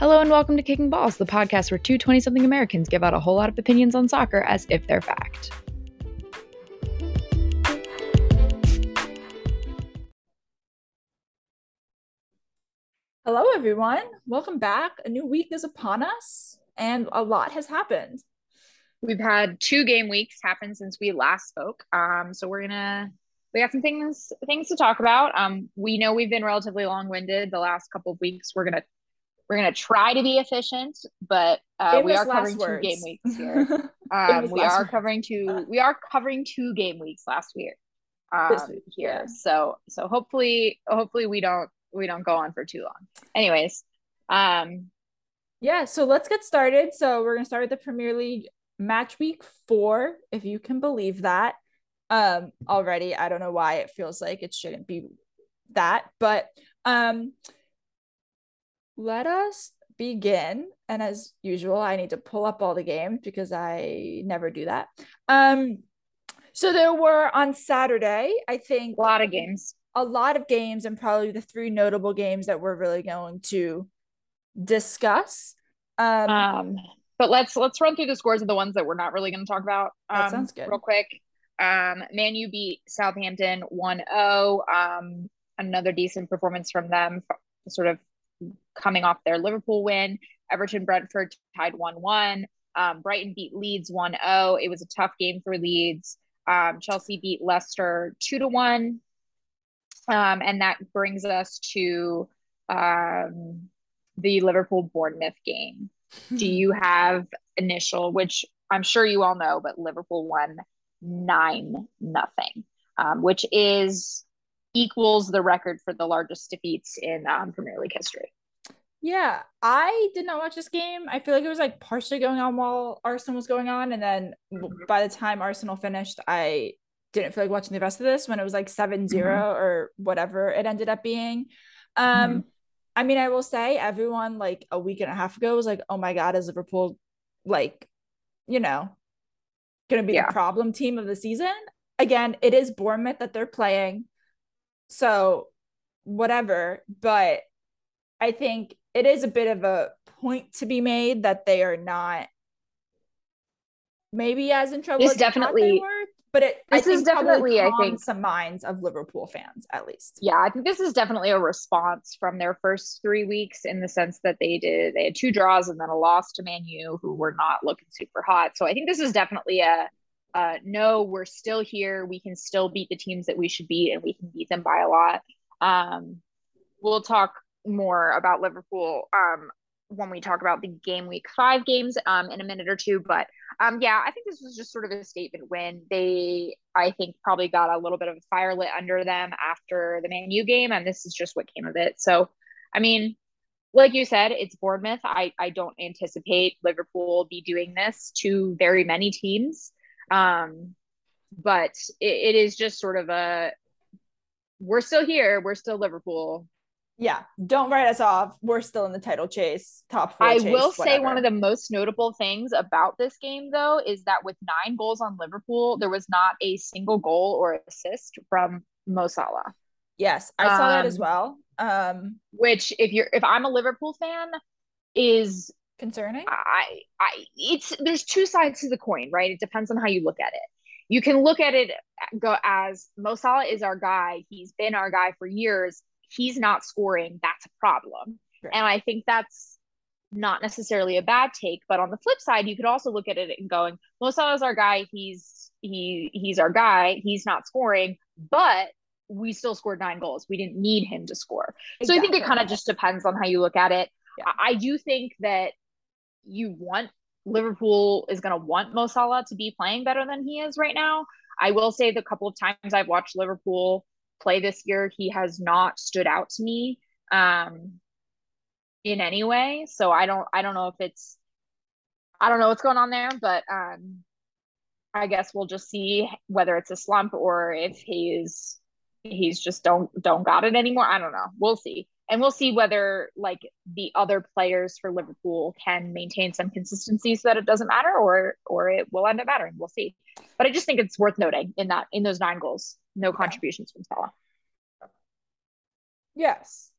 Hello and welcome to Kicking Balls, the podcast where two 20 something Americans give out a whole lot of opinions on soccer as if they're fact. Hello, everyone. Welcome back. A new week is upon us, and a lot has happened. We've had two game weeks happen since we last spoke. Um, so we're gonna we got some things things to talk about. Um, we know we've been relatively long winded the last couple of weeks. We're gonna we're gonna try to be efficient, but uh, we are covering words. two game weeks here. Um, we are covering two. We are covering two game weeks last week. Um, week, here, yeah. so so hopefully hopefully we don't we don't go on for too long. Anyways, um, yeah. So let's get started. So we're gonna start with the Premier League match week four, if you can believe that. Um, already, I don't know why it feels like it shouldn't be that, but um let us begin. And as usual, I need to pull up all the games because I never do that. Um, so there were on Saturday, I think a lot of games. A lot of games, and probably the three notable games that we're really going to discuss. Um, um but let's let's run through the scores of the ones that we're not really going to talk about. Um, that sounds good. Real quick. Um, Man U beat Southampton 1-0. Um, another decent performance from them, sort of coming off their Liverpool win. Everton Brentford tied 1 1. Um, Brighton beat Leeds 1 0. It was a tough game for Leeds. Um, Chelsea beat Leicester 2 to 1. Um, and that brings us to um, the Liverpool Bournemouth game. Do you have initial, which I'm sure you all know, but Liverpool won 9 nothing, um, which is equals the record for the largest defeats in um, Premier League history. Yeah, I did not watch this game. I feel like it was like partially going on while Arsenal was going on, and then mm-hmm. by the time Arsenal finished, I didn't feel like watching the rest of this when it was like 7-0 mm-hmm. or whatever it ended up being. Um, mm-hmm. I mean, I will say everyone like a week and a half ago was like, "Oh my god, is Liverpool like, you know, going to be yeah. the problem team of the season?" Again, it is Bournemouth that they're playing. So, whatever, but I think it is a bit of a point to be made that they are not maybe as in trouble this definitely were, but it this is definitely i think some minds of liverpool fans at least. Yeah i think this is definitely a response from their first three weeks in the sense that they did they had two draws and then a loss to man u who were not looking super hot. So i think this is definitely a uh, no we're still here we can still beat the teams that we should beat and we can beat them by a lot um, we'll talk more about Liverpool um, when we talk about the game week five games um, in a minute or two. But um, yeah, I think this was just sort of a statement win. They, I think, probably got a little bit of a fire lit under them after the Man U game, and this is just what came of it. So, I mean, like you said, it's Bournemouth. I, I don't anticipate Liverpool be doing this to very many teams. Um, but it, it is just sort of a we're still here, we're still Liverpool yeah, don't write us off. We're still in the title chase, top four. I chase, will whatever. say one of the most notable things about this game, though, is that with nine goals on Liverpool, there was not a single goal or assist from Mo Salah. Yes, I saw um, that as um, well. Um, which, if you're, if I'm a Liverpool fan, is concerning. I, I, it's there's two sides to the coin, right? It depends on how you look at it. You can look at it go as Mo Salah is our guy. He's been our guy for years he's not scoring, that's a problem. Right. And I think that's not necessarily a bad take, but on the flip side, you could also look at it and going, Mo Salah's our guy, he's he he's our guy, he's not scoring, but we still scored nine goals. We didn't need him to score. Exactly. So I think it kind of just depends on how you look at it. Yeah. I do think that you want Liverpool is going to want Mo Salah to be playing better than he is right now. I will say the couple of times I've watched Liverpool play this year, he has not stood out to me um, in any way. So I don't I don't know if it's I don't know what's going on there, but um, I guess we'll just see whether it's a slump or if he's he's just don't don't got it anymore. I don't know. We'll see. And we'll see whether like the other players for Liverpool can maintain some consistency so that it doesn't matter or or it will end up mattering. We'll see. But I just think it's worth noting in that in those nine goals no contributions from Salah. Yes.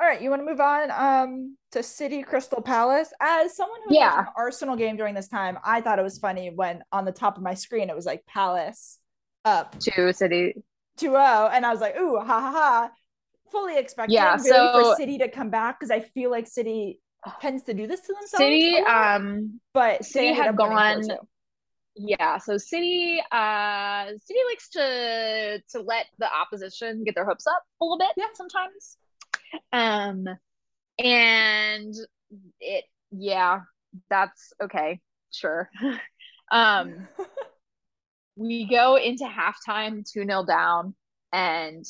All right, you want to move on um to City Crystal Palace? As someone who yeah. an Arsenal game during this time, I thought it was funny when on the top of my screen it was like Palace up to City 2-0 and I was like, "Ooh, ha ha ha." Fully expecting yeah, really so, for City to come back because I feel like City tends to do this to themselves. City um but City had gone yeah, so City uh City likes to to let the opposition get their hopes up a little bit yeah. sometimes. Um, and it, yeah, that's okay, sure. um, we go into halftime 2 0 down, and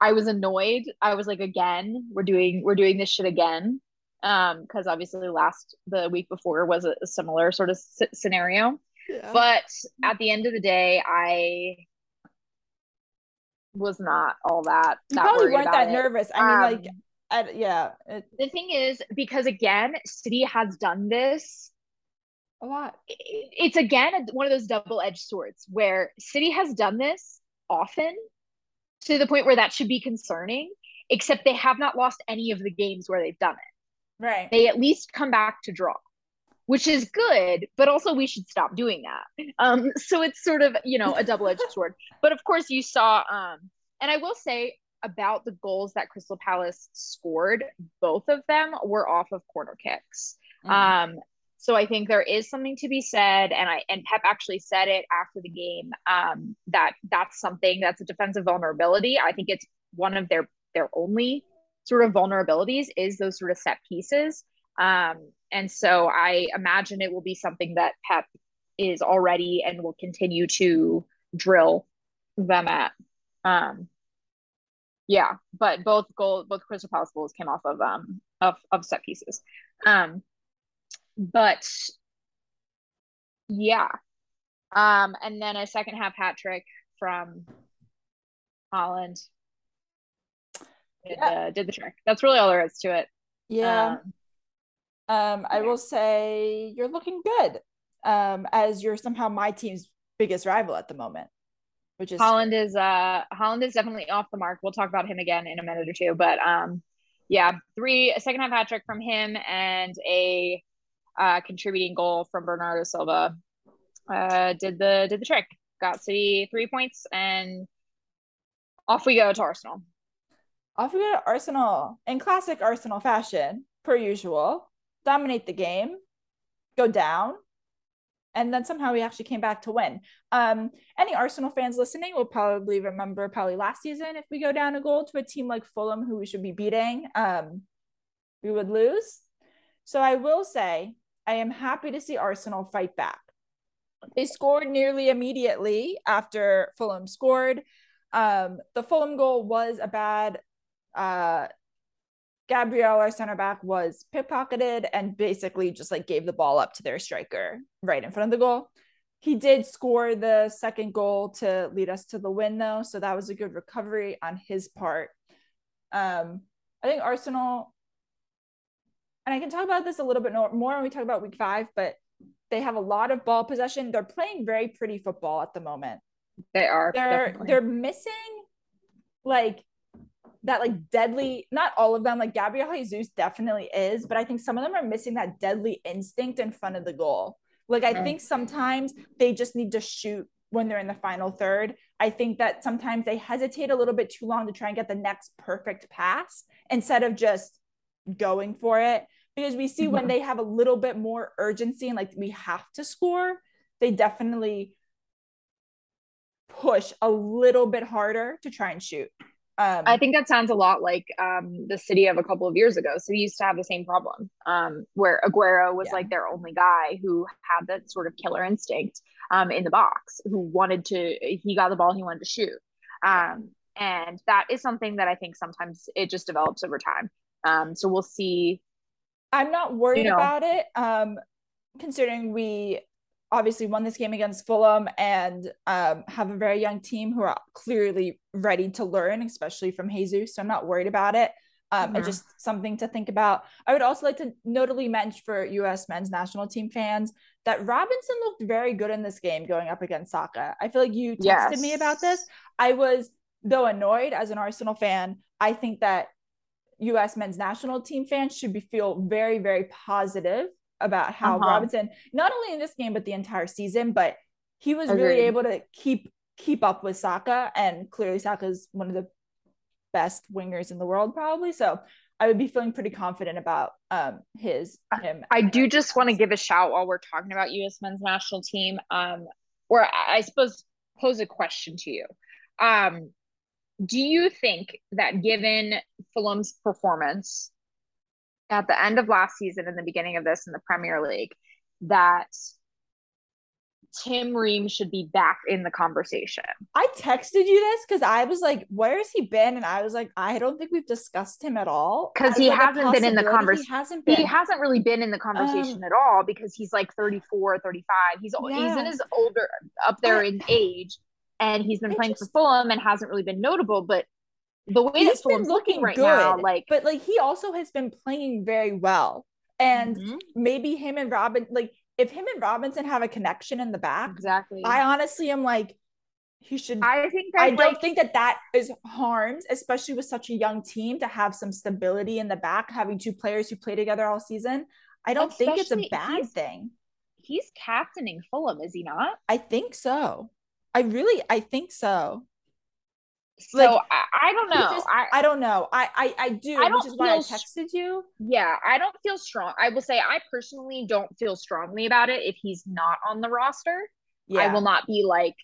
I was annoyed. I was like, again, we're doing we're doing this shit again. Um, because obviously last the week before was a, a similar sort of s- scenario. Yeah. But at the end of the day, I was not all that. You probably weren't that it. nervous. I mean, um, like, I, yeah. It, the thing is, because again, City has done this a lot. It, it's again one of those double-edged swords where City has done this often to the point where that should be concerning. Except they have not lost any of the games where they've done it. Right. They at least come back to draw which is good, but also we should stop doing that. Um, so it's sort of, you know, a double-edged sword. But of course you saw um, and I will say about the goals that Crystal Palace scored, both of them were off of corner kicks. Mm. Um, so I think there is something to be said, and I and Pep actually said it after the game um, that that's something that's a defensive vulnerability. I think it's one of their their only sort of vulnerabilities is those sort of set pieces. Um, and so I imagine it will be something that Pep is already and will continue to drill them at. Um, yeah, but both goal, both Crystal Palace goals came off of um of of set pieces. Um, but yeah, um, and then a second half hat trick from Haaland. Did, yeah. the, did the trick. That's really all there is to it. Yeah. Um, um, I will say you're looking good. Um, as you're somehow my team's biggest rival at the moment, which is Haaland is uh Haaland is definitely off the mark. We'll talk about him again in a minute or two, but um, yeah, three a second half hat trick from him and a uh, contributing goal from Bernardo Silva. Uh, did the did the trick. Got City three points and off we go to Arsenal. Off we go to Arsenal in classic Arsenal fashion, per usual dominate the game, go down, and then somehow we actually came back to win. Um, any Arsenal fans listening will probably remember probably last season if we go down a goal to a team like Fulham who we should be beating, um, we would lose. So I will say I am happy to see Arsenal fight back. They scored nearly immediately after Fulham scored. Um, the Fulham goal was a bad uh, Gabriel, our center back, was pickpocketed and basically just like gave the ball up to their striker right in front of the goal. He did score the second goal to lead us to the win, though. So that was a good recovery on his part. Um, I think Arsenal, and I can talk about this a little bit more when we talk about week five, but they have a lot of ball possession. They're playing very pretty football at the moment. They are. They're definitely. they're missing like that like deadly not all of them like gabriel jesus definitely is but i think some of them are missing that deadly instinct in front of the goal like i mm. think sometimes they just need to shoot when they're in the final third i think that sometimes they hesitate a little bit too long to try and get the next perfect pass instead of just going for it because we see mm-hmm. when they have a little bit more urgency and like we have to score they definitely push a little bit harder to try and shoot um, I think that sounds a lot like um, the city of a couple of years ago. So we used to have the same problem um, where Aguero was yeah. like their only guy who had that sort of killer instinct um, in the box, who wanted to, he got the ball, he wanted to shoot. Um, and that is something that I think sometimes it just develops over time. Um, so we'll see. I'm not worried you know, about it, considering we obviously won this game against Fulham and um, have a very young team who are clearly ready to learn, especially from Jesus. So I'm not worried about it. Um, mm-hmm. It's just something to think about. I would also like to notably mention for U.S. men's national team fans that Robinson looked very good in this game going up against Saka. I feel like you texted yes. me about this. I was, though annoyed as an Arsenal fan, I think that US men's national team fans should be feel very, very positive about how Uh-huh. Robinson, not only in this game, but the entire season, but he was really able to keep keep up with Saka. And clearly Saka's one of the best wingers in the world, probably. So I would be feeling pretty confident about um his him. I do just want to give a shout while we're talking about U.S. men's national team, um, or I I suppose pose a question to you. Um, do you think that given Fulham's performance at the end of last season and the beginning of this in the Premier League, that Tim Ream should be back in the conversation? I texted you this because I was like, where has he been? And I was like, I don't think we've discussed him at all. Because he like, hasn't been in the conversation. He hasn't been. He hasn't really been in the conversation Um, at all because he's like 34, 35. He's he's in his older up there in age and he's been playing for Fulham and hasn't really been notable, but the way that He's been Fulham's looking right good, now, like but like he also has been playing very well. And Mhm, maybe him and Robin, like if him and Robinson have a connection in the back, exactly. I honestly am like, he should. I, I think that don't think that that is harms, especially with such a young team, to have some stability in the back, having two players who play together all season. I don't think it's a bad he's- thing. he's captaining Fulham, is he not? I think so. I really, I think so. So Like, I, I don't know. just- I, I don't know. I, I, I do, I which don't is why I texted you. yeah, I don't feel strong. I will say I personally don't feel strongly about it if he's not on the roster. Yeah. I will not be like,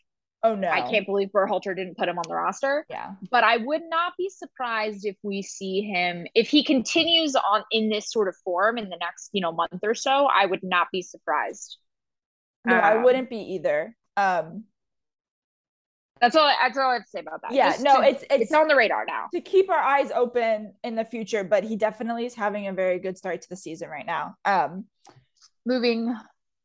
Oh no. I can't believe Berhalter didn't put him on the roster. Yeah. but I would not be surprised if we see him if he continues on in this sort of form in the next you know month or so. I would not be surprised. No, I Um, wouldn't be either. Um. That's all. That's all I have to say about that. Yeah. Just No, to- it's it's it's on the radar now. to keep our eyes open in the future, but he definitely is having a very good start to the season right now. Um. Moving,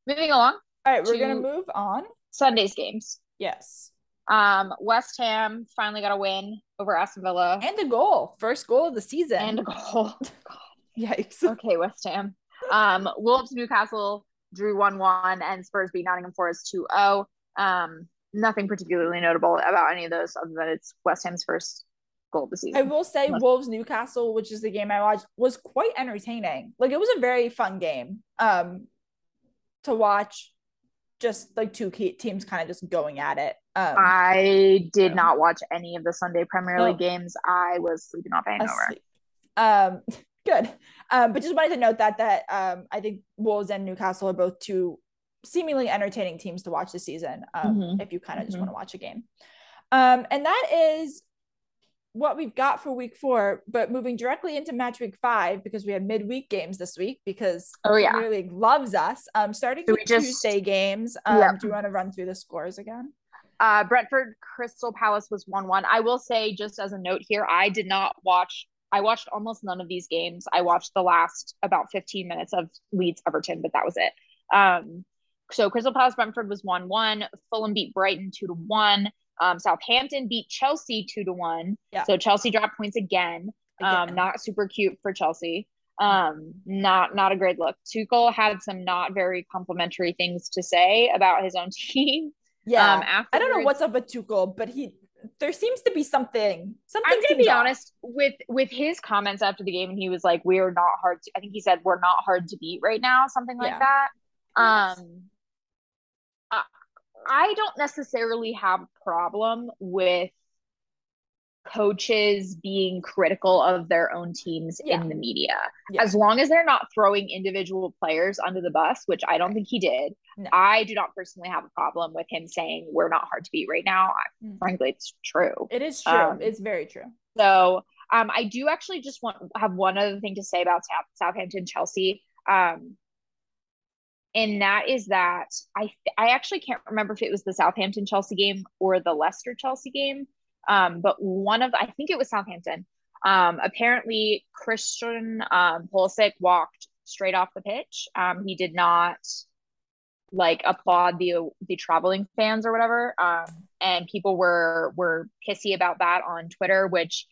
moving along. All right, we're To- gonna move on. Sunday's games. Yes. Um, West Ham finally got a win over Aston Villa And a goal, first goal of the season. and a goal. Yikes. okay, West Ham. Um, Wolves Newcastle drew 1 1 and Spurs beat Nottingham Forest 2 0. Um, nothing particularly notable about any of those other than it's West Ham's first goal of the I will say Wolves Newcastle, which is the game I watched, was quite entertaining. Like it was a very fun game um to watch. Just like two key teams kind of just going at it. Um I did so- not watch any of the Sunday Premier No. League games. I was sleeping off hangover. Um good. Um but just wanted to note that that um I think Wolves and Newcastle are both two seemingly entertaining teams to watch this season. Um Mhm. if you kind of just Mhm. want to watch a game. Um and that is what we've got for week four, but moving directly into match week five because we have midweek games this week because Oh, yeah. Premier League loves us. Um, starting Should with just- Tuesday games. Um, Yeah. do you want to run through the scores again? Uh, Brentford Crystal Palace was 1 1. I will say, just as a note here, I did not watch, I watched almost none of these games. I watched the last about 15 minutes of Leeds Everton, but that was it. Um, so Crystal Palace Brentford was 1 1. Fulham beat Brighton 2 to 1. Um, Southampton beat Chelsea 2 to 1. Yeah. So Chelsea dropped points again. Um, Again. not super cute for Chelsea. Um, not not a great look. Tuchel had some not very complimentary things to say about his own team. Yeah. Um, I don't know what's up with Tuchel, but he there seems to be something. Something. I'm gonna be off. honest with with his comments after the game, and he was like, "We are not hard to." I think he said, "We're not hard to beat right now," something like Yeah. that. Um, I don't necessarily have a problem with coaches being critical of their own teams Yeah. in the media, Yeah. as long as they're not throwing individual players under the bus, which I don't think he did. No. I do not personally have a problem with him saying we're not hard to beat right now. Mm. frankly, it's true. It is true. Um, it's very true. So um, I do actually just want have one other thing to say about South, Southampton Chelsea. Um, and that is that I I actually can't remember if it was the Southampton Chelsea game or the Leicester Chelsea game. Um, but one of I think it was Southampton. Um, apparently Christian um, Pulisic walked straight off the pitch. Um, he did not like applaud the the traveling fans or whatever. Um, and people were were pissy about that on Twitter, which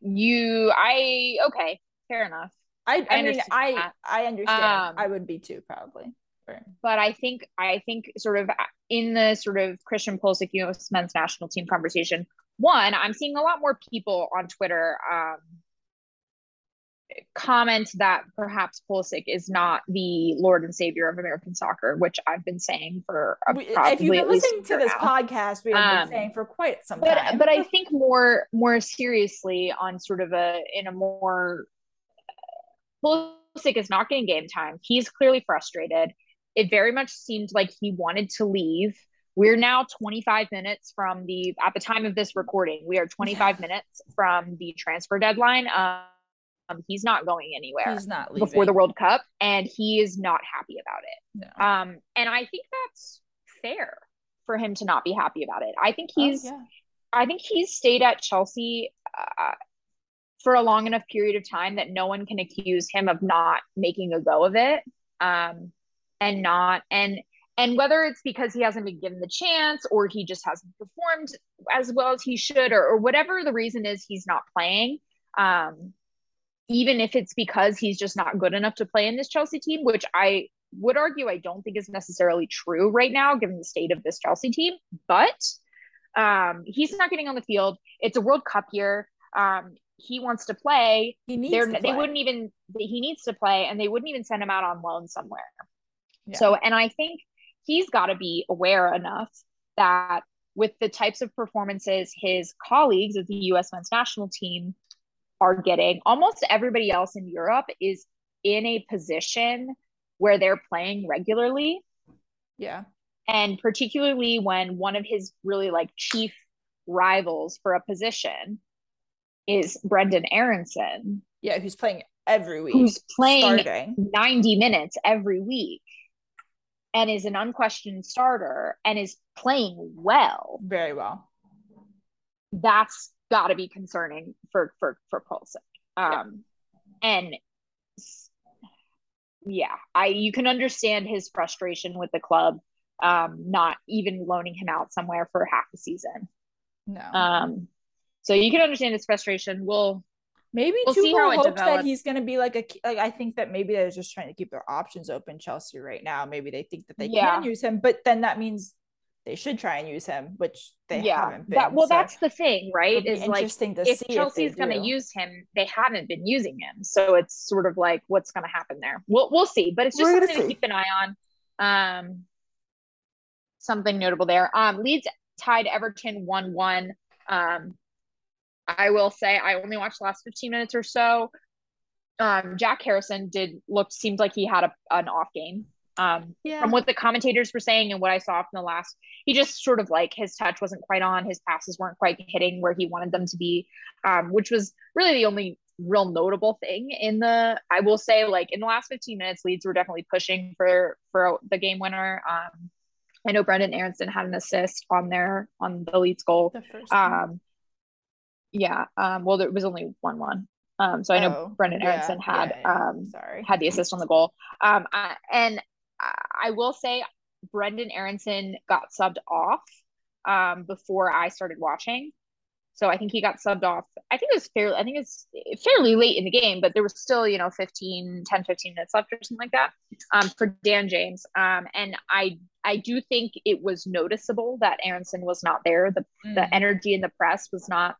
you I okay, fair enough. I, I, I mean, I that. I understand. Um, I would be too probably. But I think I think sort of in the sort of Christian Pulisic U.S. men's national team conversation, one, I'm seeing a lot more people on Twitter um comment that perhaps Pulisic is not the Lord and Savior of American soccer, which I've been saying for we, if you've been listening to this now. podcast, we have um, been saying for quite some but, time. But I think more more seriously on sort of a in a more Pulisic is not getting game time. He's clearly frustrated. It very much seemed like he wanted to leave. We're now 25 minutes from the at the time of this recording. We are 25 yeah. minutes from the transfer deadline. Um, um, he's not going anywhere. He's not leaving. before the World Cup, and he is not happy about it. No. Um, and I think that's fair for him to not be happy about it. I think oh, he's, oh, yeah. I think he's stayed at Chelsea uh, for a long enough period of time that no one can accuse him of not making a go of it, um, and not and and whether it's because he hasn't been given the chance or he just hasn't performed as well as he should or, or whatever the reason is he's not playing um, even if it's because he's just not good enough to play in this Chelsea team, which I would argue I don't think is necessarily true right now, given the state of this Chelsea team. But um, he's not getting on the field. It's a World Cup year. Um, he wants to play. He needs to play. They wouldn't even. He needs to play, and they wouldn't even send him out on loan somewhere. Yeah. So, and I think he's got to be aware enough that with the types of performances his colleagues of the U.S. men's national team are getting. Almost everybody else in Europe is in a position where they're playing regularly. Yeah. And particularly when one of his really like chief rivals for a position is Brendan Aaronson. Yeah, who's playing every week. Who's playing starting. 90 minutes every week and is an unquestioned starter and is playing well. Very well. That's got to be concerning for for for Pulisic. Um, yeah. and yeah, I you can understand his frustration with the club, um, not even loaning him out somewhere for half a season. No. Um, so you can understand his frustration. We'll maybe we'll how hopes that he's going to be like a like. I think that maybe they're just trying to keep their options open. Chelsea right now, maybe they think that they yeah. can use him, but then that means they should try and use him, which they yeah, haven't been. That, well, so that's the thing, right? Is like if Chelsea's going to use him, they haven't been using him, so it's sort of like what's going to happen there. We'll we'll see, but it's just We're something to keep an eye on. Um, something notable there. Um, Leeds tied Everton one one. Um, I will say I only watched the last fifteen minutes or so. Um, Jack Harrison did look seemed like he had a, an off game. Um, yeah. From what the commentators were saying and what I saw from the last, he just sort of like his touch wasn't quite on, his passes weren't quite hitting where he wanted them to be, um, which was really the only real notable thing in the. I will say, like in the last 15 minutes, Leeds were definitely pushing for for the game winner. Um, I know Brendan Aaronson had an assist on there on the Leeds goal. The first um, yeah. Um, well, there was only one one. Um, so I know oh, Brendan Aaronson yeah, had yeah, yeah. um sorry had the assist on the goal. Um, I, and I will say Brendan Aaronson got subbed off um, before I started watching. So I think he got subbed off. I think it was fairly, I think it's fairly late in the game, but there was still, you know, 15, 10, 15 minutes left or something like that um, for Dan James. Um, and I, I do think it was noticeable that Aaronson was not there. The, mm. the energy in the press was not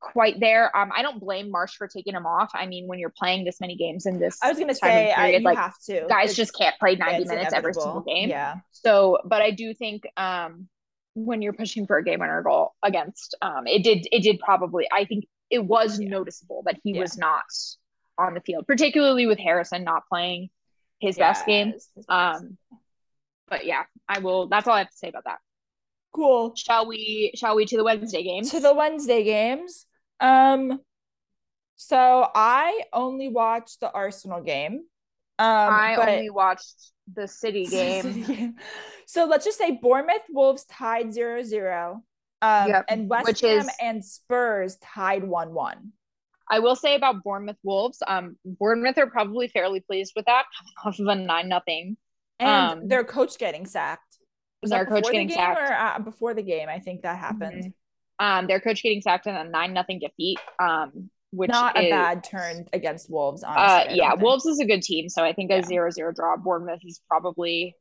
quite there. Um, I don't blame Marsh for taking him off. I mean, when you're playing this many games in this, I was gonna say, period, I, like have to. Guys it's, just can't play 90 minutes inevitable. every single game. Yeah. So, but I do think um, when you're pushing for a game winner goal against, um, it did it did probably. I think it was yeah. noticeable that he yeah. was not on the field, particularly with Harrison not playing his yeah, best game. Um, but yeah, I will. That's all I have to say about that. Cool. Shall we shall we to the Wednesday games? To the Wednesday games. Um so I only watched the Arsenal game. Um I only watched the City game. City game. So let's just say Bournemouth Wolves tied 0-0. Um yep, and West Ham is... and Spurs tied 1-1. I will say about Bournemouth Wolves, um, Bournemouth are probably fairly pleased with that, off of a nine nothing. And um, their coach getting sacked. Was their coach getting sacked or uh, before the game? I think that happened. Mm-hmm. Um, their coach getting sacked in a nine nothing defeat. Um, which not is, a bad turn against Wolves. Honestly, uh, yeah, Wolves is a good team, so I think a zero zero draw. Bournemouth is probably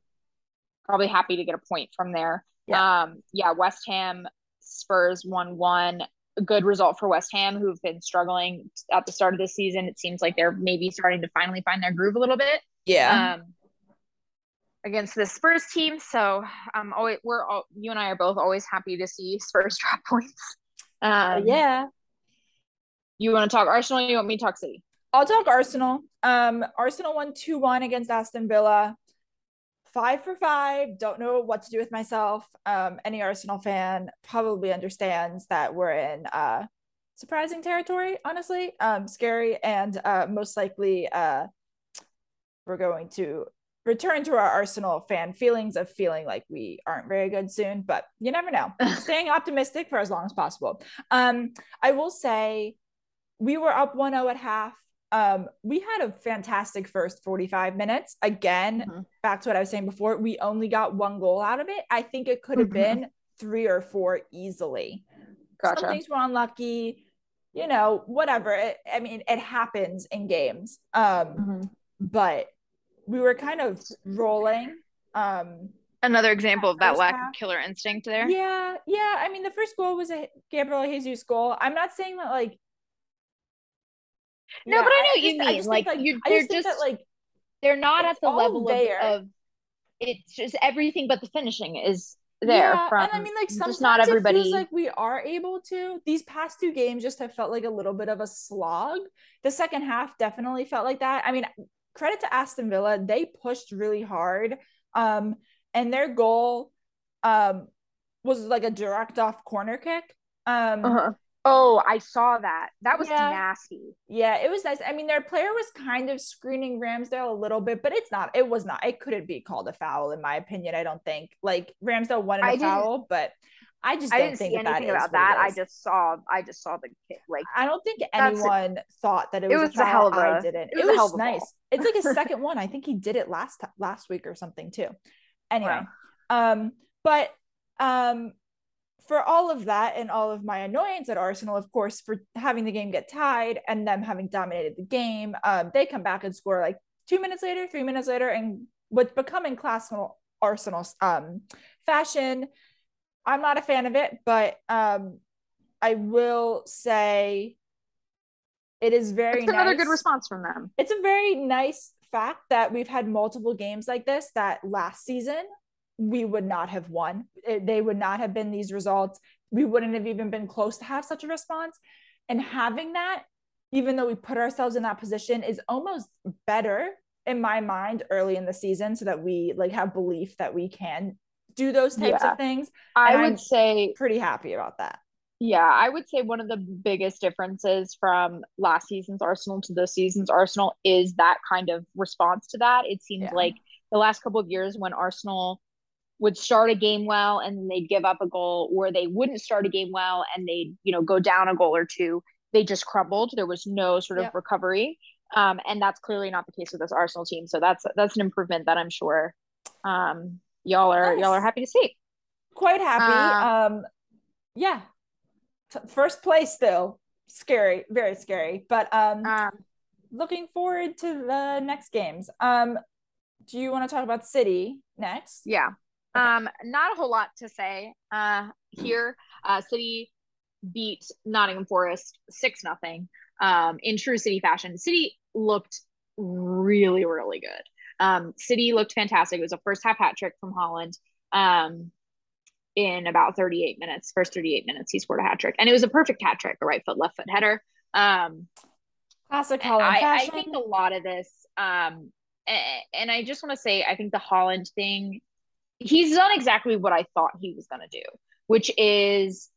probably happy to get a point from there. Yeah. Um, yeah, West Ham Spurs one one. good result for West Ham, who've been struggling at the start of the season. It seems like they're maybe starting to finally find their groove a little bit. Yeah. Um, against the Spurs team. So um, always we're all you and I are both always happy to see Spurs drop points. Um, yeah. You want to talk Arsenal? you want me to talk City? I'll talk Arsenal. Um, Arsenal won two one against Aston Villa. Five for five. Don't know what to do with myself. Um, any Arsenal fan probably understands that we're in uh surprising territory. Honestly, um, scary and uh, most likely uh, we're going to return to our Arsenal fan feelings of feeling like we aren't very good soon, but you never know. Staying optimistic for as long as possible. Um, I will say we were up 1-0 at half. Um, we had a fantastic first 45 minutes. Again, mm-hmm. back to what I was saying before, we only got one goal out of it. I think it could have mm-hmm. been three or four easily. Gotcha. Some things were unlucky, you know, whatever. It, I mean, it happens in games. Um, mm-hmm. but we were kind of rolling. Um, Another example of that lack half. of killer instinct there. Yeah, yeah. I mean, the first goal was a Gabriel Jesus goal. I'm not saying that like. No, yeah, but I know I you just, mean. Just like, like you, they're just, just that, like they're not at the level of, of. It's just everything, but the finishing is there yeah, from. And I mean, like sometimes not everybody. It feels like we are able to. These past two games just have felt like a little bit of a slog. The second half definitely felt like that. I mean, credit to Aston Villa, they pushed really hard. Um, and their goal um, was like a direct off corner kick. Um, uh-huh. Oh, I saw that. That was yeah. nasty. Yeah, it was nice. I mean, their player was kind of screening Ramsdale a little bit, but it's not. It was not. It couldn't be called a foul, in my opinion. I don't think. Like Ramsdale wanted a foul, but I just I didn't see anything about that. I just saw I just saw the kick. Like I don't think anyone thought that it was, it was a, a hell of a, I didn't. It was, it was nice. it's like a second one. I think he did it last last week or something too. Anyway, um, but um, for all of that and all of my annoyance at Arsenal, of course, for having the game get tied and them having dominated the game, um, they come back and score like two minutes later, three minutes later, and what's becoming classical Arsenal um fashion I'm not a fan of it, but um, I will say it is very It's another good response from them. It's a very nice fact that we've had multiple games like this that last season we would not have won. It, they would not have been these results. We wouldn't have even been close to have such a response. And having that, even though we put ourselves in that position, is almost better in my mind early in the season so that we like have belief that we can do those types yeah. of things. I would I'm say pretty happy about that. Yeah, I would say one of the biggest differences from last season's Arsenal to this season's Arsenal is that kind of response to that. It seems yeah. like the last couple of years when Arsenal would start a game well and then they'd give up a goal or they wouldn't start a game well and they'd, you know, go down a goal or two, they just crumbled. There was no sort of yeah. recovery. Um, and that's clearly not the case with this Arsenal team. So that's that's an improvement that I'm sure um, y'all are nice. y'all are happy to see. Quite happy. Uh, um, yeah. First place still scary, very scary. But um, um, looking forward to the next games. Um, do you want to talk about City next? Yeah. Okay. Um, not a whole lot to say. Uh, here, uh, City beat Nottingham Forest six nothing. Um, in true City fashion, City looked really, really good. Um, City looked fantastic. It was a first half hat trick from Haaland Um, in about 38 minutes, first 38 minutes, he scored a hat trick, and it was a perfect hat trick, a right foot, left foot header. Um, Classic Haaland. I, I, think a lot of this, um, and, and I just want to say, I think the Haaland thing, he's done exactly what I thought he was going to do, which is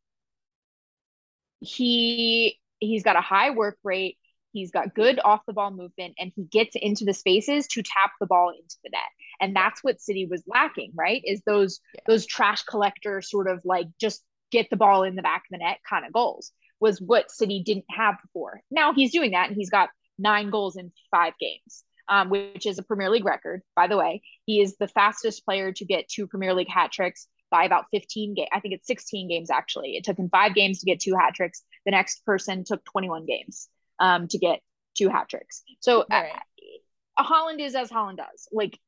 he he's got a high work rate. He's got good off the ball movement and he gets into the spaces to tap the ball into the net. And that's what City was lacking, right? Is those yeah. those trash collector sort of like just get the ball in the back of the net kind of goals was what City didn't have before. Now he's doing that and he's got nine goals in five games. Um, which is a Premier League record, by the way. He is the fastest player to get two Premier League hat tricks by about 15 games. I think it's 16 games actually. It took him five games to get two hat tricks. The next person took 21 games um, to get two hat tricks. So uh, right. uh, Haaland is as Haaland does. Like,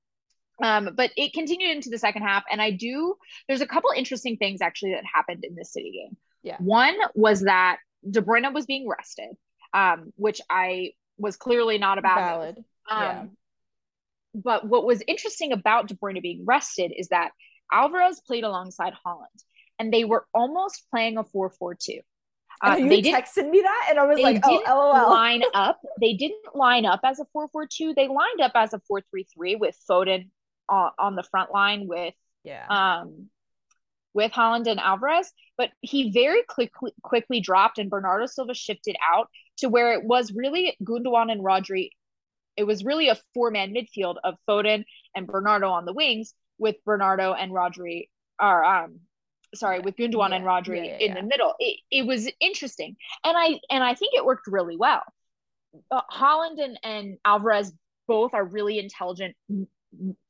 um, but it continued into the second half, and I do. There's a couple interesting things actually that happened in this City game. Yeah. One was that De Bruyne was being rested, um, which I was clearly not about. Valid. Um, Yeah. But what was interesting about De Bruyne being rested is that Alvarez played alongside Haaland, and they were almost playing a 4 4 2. Know you Uh, they texted me that, and I was like, "Oh, lol." line up. They didn't line up as a 4-4-2. They lined up as a 4-3-3 with Foden on, on the front line with Yeah. um with Haaland and Alvarez, but he very quickly quickly dropped and Bernardo Silva shifted out to where it was really Gundogan and Rodri. It was really a four-man midfield of Foden and Bernardo on the wings with Bernardo and Rodri or um sorry, with Gundogan and Yeah, Rodri yeah, yeah, in the middle. It, it was interesting. And I and I think it worked really well. Uh, Haaland and, and Alvarez both are really intelligent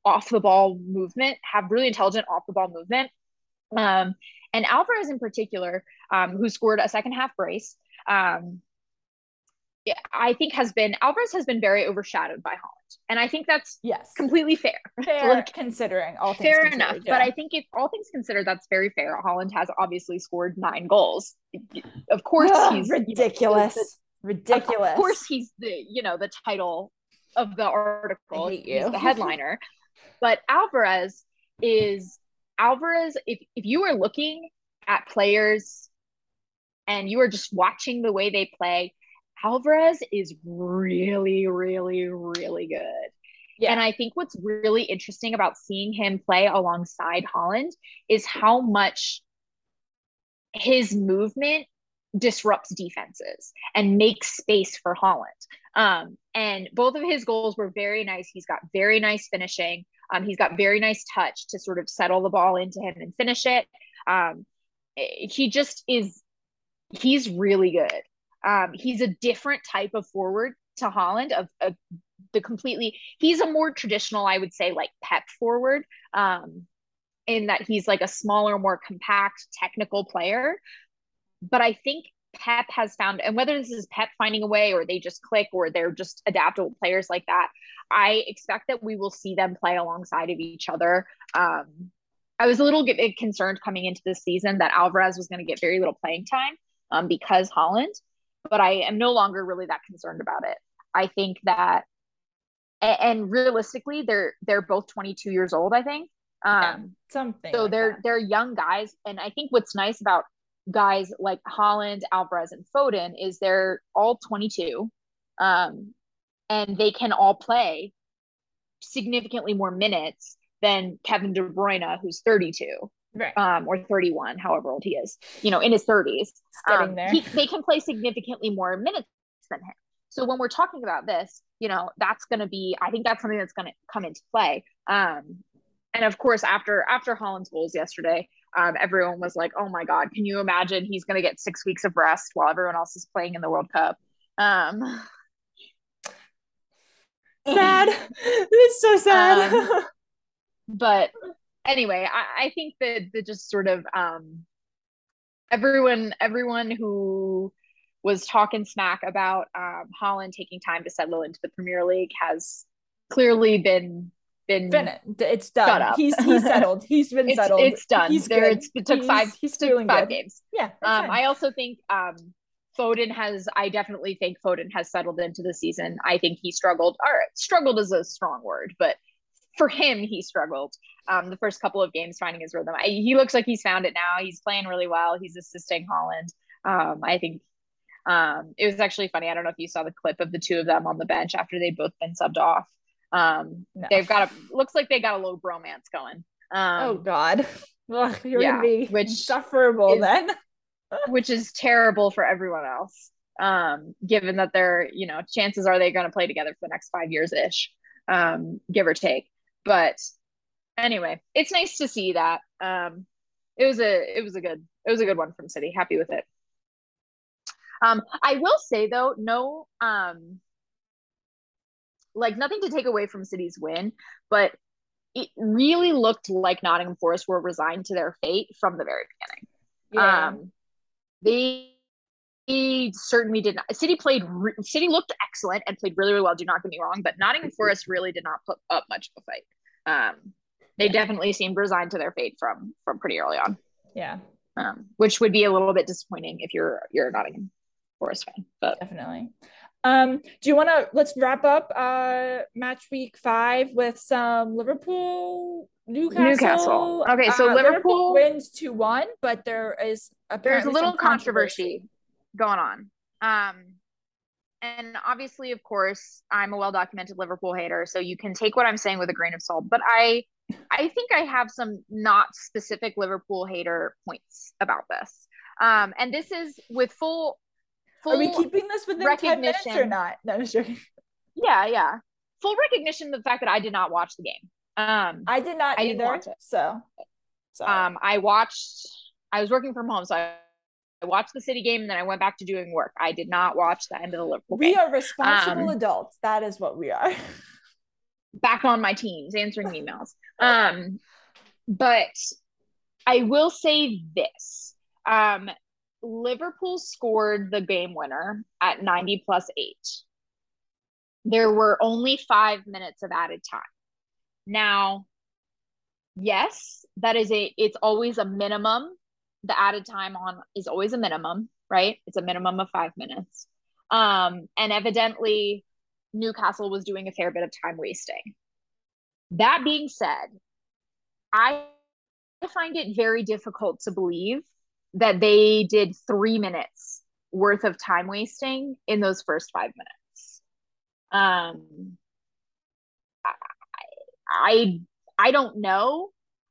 off the ball movement, have really intelligent off the ball movement. Um, and Alvarez in particular, um, who scored a second half brace, um, I think has been Alvarez has been very overshadowed by Haaland, and I think that's yes. completely fair. Fair Like, considering all things fair enough, yeah. but I think if all things considered, that's very fair. Haaland has obviously scored nine goals. Of course, Ugh, he's you know, ridiculous. the- ridiculous. of course, he's the you know the title of the article. He's you. the headliner. but Alvarez is Alvarez. If if you are looking at players and you are just watching the way they play, Alvarez is really, really, really good. Yeah. And I think what's really interesting about seeing him play alongside Haaland is how much his movement disrupts defenses and makes space for Haaland. Um, and both of his goals were very nice. He's got very nice finishing. Um, he's got very nice touch to sort of settle the ball into him and finish it. Um, he just is, he's really good. Um, he's a different type of forward to Haaland of, of the completely, he's a more traditional, I would say, like pep forward. Um, in that he's like a smaller, more compact, technical player. But I think Pep has found, and whether this is Pep finding a way or they just click or they're just adaptable players like that, I expect that we will see them play alongside of each other. Um, I was a little bit concerned coming into this season that Alvarez was going to get very little playing time um, because Haaland, but I am no longer really that concerned about it. I think that, and, realistically, they're they're both 22 years old. I think. Um, Yeah, something. so like they're that. they're young guys, and I think what's nice about guys like Haaland, Alvarez, and Foden is they're all 22, um, and they can all play significantly more minutes than Kevin De Bruyne, who's 32 right. um, or 31, however old he is, you know, in his 30s. Um, there. he, they can play significantly more minutes than him. So when we're talking about this, you know, that's going to be, I think that's something that's going to come into play. Um, and of course, after after Haaland's goals yesterday, um, everyone was like, "Oh my God, can you imagine he's going to get six weeks of rest while everyone else is playing in the World Cup?" Um, sad. it's so sad. Um, but anyway, I, I think that the just sort of um, everyone everyone who was talking smack about um, Haaland taking time to settle into the Premier League has clearly been been it's done. He's he's settled. He's been it's, settled. it's done. He's there good. it's, it took He's- five He's took feeling five good. games. Yeah. Um, fine. I also think um, Foden has. I definitely think Foden has settled into the season. I think he struggled. All right, struggled is a strong word, but for him, he struggled um, the first couple of games finding his rhythm. I, he looks like he's found it now. He's playing really well. He's assisting Haaland. Um, I think um, it was actually funny. I don't know if you saw the clip of the two of them on the bench after they'd both been subbed off. Um, No. They've got a looks like they got a little bromance going. Um, oh God. Ugh, you're yeah, gonna be which insufferable is- then. which is terrible for everyone else. Um, given that they're, you know, chances are they're going to play together for the next five years ish, um, give or take. But anyway, it's nice to see that. Um, it was a, it was a good, it was a good one from City. Happy with it. Um, I will say though, no, um, like nothing to take away from City's win, but it really looked like Nottingham Forest were resigned to their fate from the very beginning. Yeah. Um, they, they certainly did not. City played. Re- City looked excellent and played really, really well. Do not get me wrong, but Nottingham Forest really did not put up much of a fight. Um, they definitely seemed resigned to their fate from from pretty early on. yeah. um, which would be a little bit disappointing if you're you're a Nottingham Forest fan. But definitely. Um, do you want to let's wrap up uh match week five with some Liverpool Newcastle. Newcastle. Okay, so uh, Liverpool, wins two one, but there is there's a little some controversy going on. Um, and obviously, of course, I'm a well documented Liverpool hater, so you can take what I'm saying with a grain of salt. But I, I think I have some not specific Liverpool hater points about this. Um, and this is with full, full. Are we keeping this within ten minutes or not? No, I'm just joking. Yeah, yeah. Full recognition of the fact that I did not watch the game. Um, I did not I either. Didn't watch it. So, so, um, I watched. I was working from home, so I I watched the City game and then I went back to doing work. I did not watch the end of the Liverpool we game. are responsible um, adults. That is what we are. back on my teams, answering emails. Um, but I will say this. Um, Liverpool scored the game winner at 90 plus eight. There were only five minutes of added time. Now, yes, that is a, it's always a minimum the added time on is always a minimum, right? It's a minimum of five minutes. Um, and evidently, Newcastle was doing a fair bit of time wasting. That being said, I find it very difficult to believe that they did three minutes worth of time wasting in those first five minutes. Um, I, I I don't know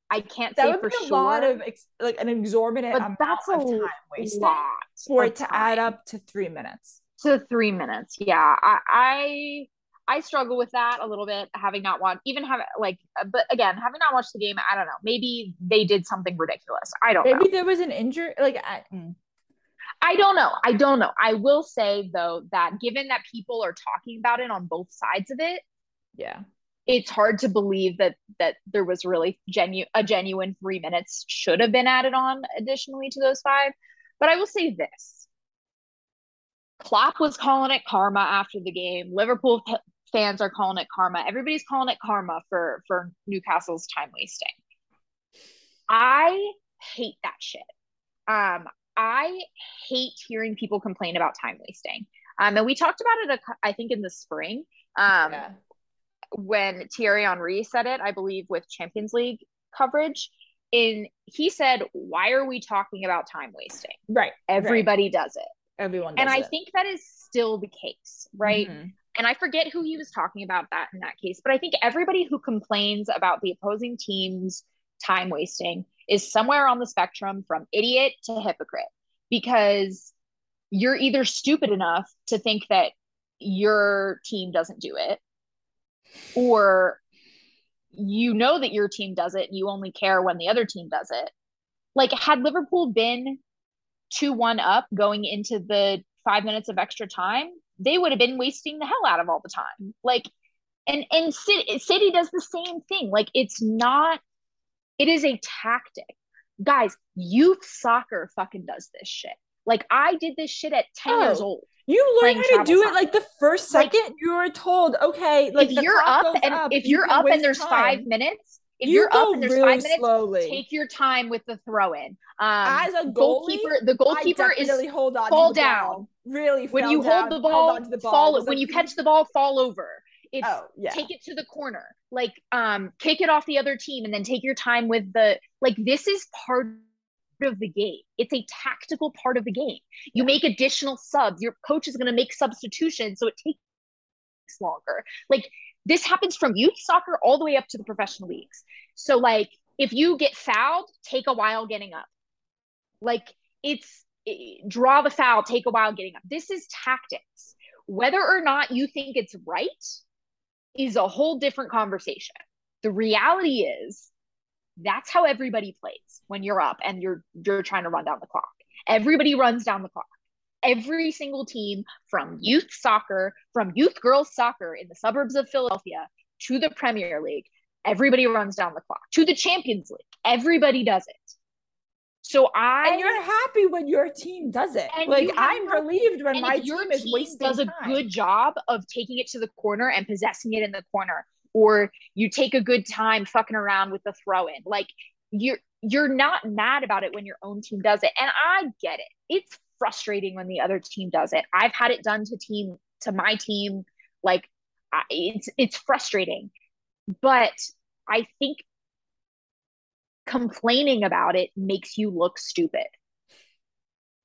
I can't that say would for be a sure. lot of ex- like an exorbitant but amount that's a of time wasted for it to time. add up to three minutes. To three minutes, yeah. I, I I struggle with that a little bit, having not watched, even have like, but again, having not watched the game, I don't know. Maybe they did something ridiculous. I don't. Know. Maybe know. there was an injury. Like, I, mm. I don't know. I don't know. I will say though that given that people are talking about it on both sides of it, yeah, it's hard to believe that that there was really genu- a genuine three minutes should have been added on additionally to those five. But I will say this: Klopp was calling it karma after the game. Liverpool fans are calling it karma. Everybody's calling it karma for for Newcastle's time wasting. I hate that shit. Um, I hate hearing people complain about time wasting. Um, and we talked about it, I think, in the spring. Um, yeah when Thierry Henry said it, I believe with Champions League coverage. In he said, "Why are we talking about time wasting?" Right. Everybody right. does it. Everyone and I it. think that is still the case, right? Mm-hmm. And I forget who he was talking about that in that case, but I think everybody who complains about the opposing team's time wasting is somewhere on the spectrum from idiot to hypocrite because you're either stupid enough to think that your team doesn't do it or you know that your team does it and you only care when the other team does it. Like, had Liverpool been 2 1 up going into the five minutes of extra time, they would have been wasting the hell out of all the time. Like, and and City, City does the same thing. Like, it's not, it is a tactic. Guys, youth soccer fucking does this shit. Like, I did this shit at 10 oh. years old. You learn how to do it like the first second like, you were told, okay, like if you're up and up, if you're up and there's time. five minutes, if you are up and there's really five minutes, slowly. take your time with the throw in. Um, As a goalie, goalkeeper, the goalkeeper is hold on fall down. Really, when you down, hold the ball, the ball fall. When like, you catch the ball, fall over. It's oh, yeah. take it to the corner, like um, kick it off the other team, and then take your time with the like. This is part of the game. It's a tactical part of the game. You make additional subs. Your coach is going to make substitutions, so it takes longer. Like this happens from youth soccer all the way up to the professional leagues. So like if you get fouled, take a while getting up. Like it's it, draw the foul, take a while getting up. This is tactics. Whether or not you think it's right is a whole different conversation. The reality is that's how everybody plays when you're up and you're you're trying to run down the clock. Everybody runs down the clock. Every single team from youth soccer, from youth girls soccer in the suburbs of Philadelphia to the Premier League, everybody runs down the clock. To the Champions League, everybody does it. So I and you're happy when your team does it. like I'm relieved when my team, team is wasting does a time. good job of taking it to the corner and possessing it in the corner or you take a good time fucking around with the throw in. Like you're you're not mad about it when your own team does it. And I get it. It's frustrating when the other team does it. I've had it done to team to my team. Like it's it's frustrating. But I think complaining about it makes you look stupid.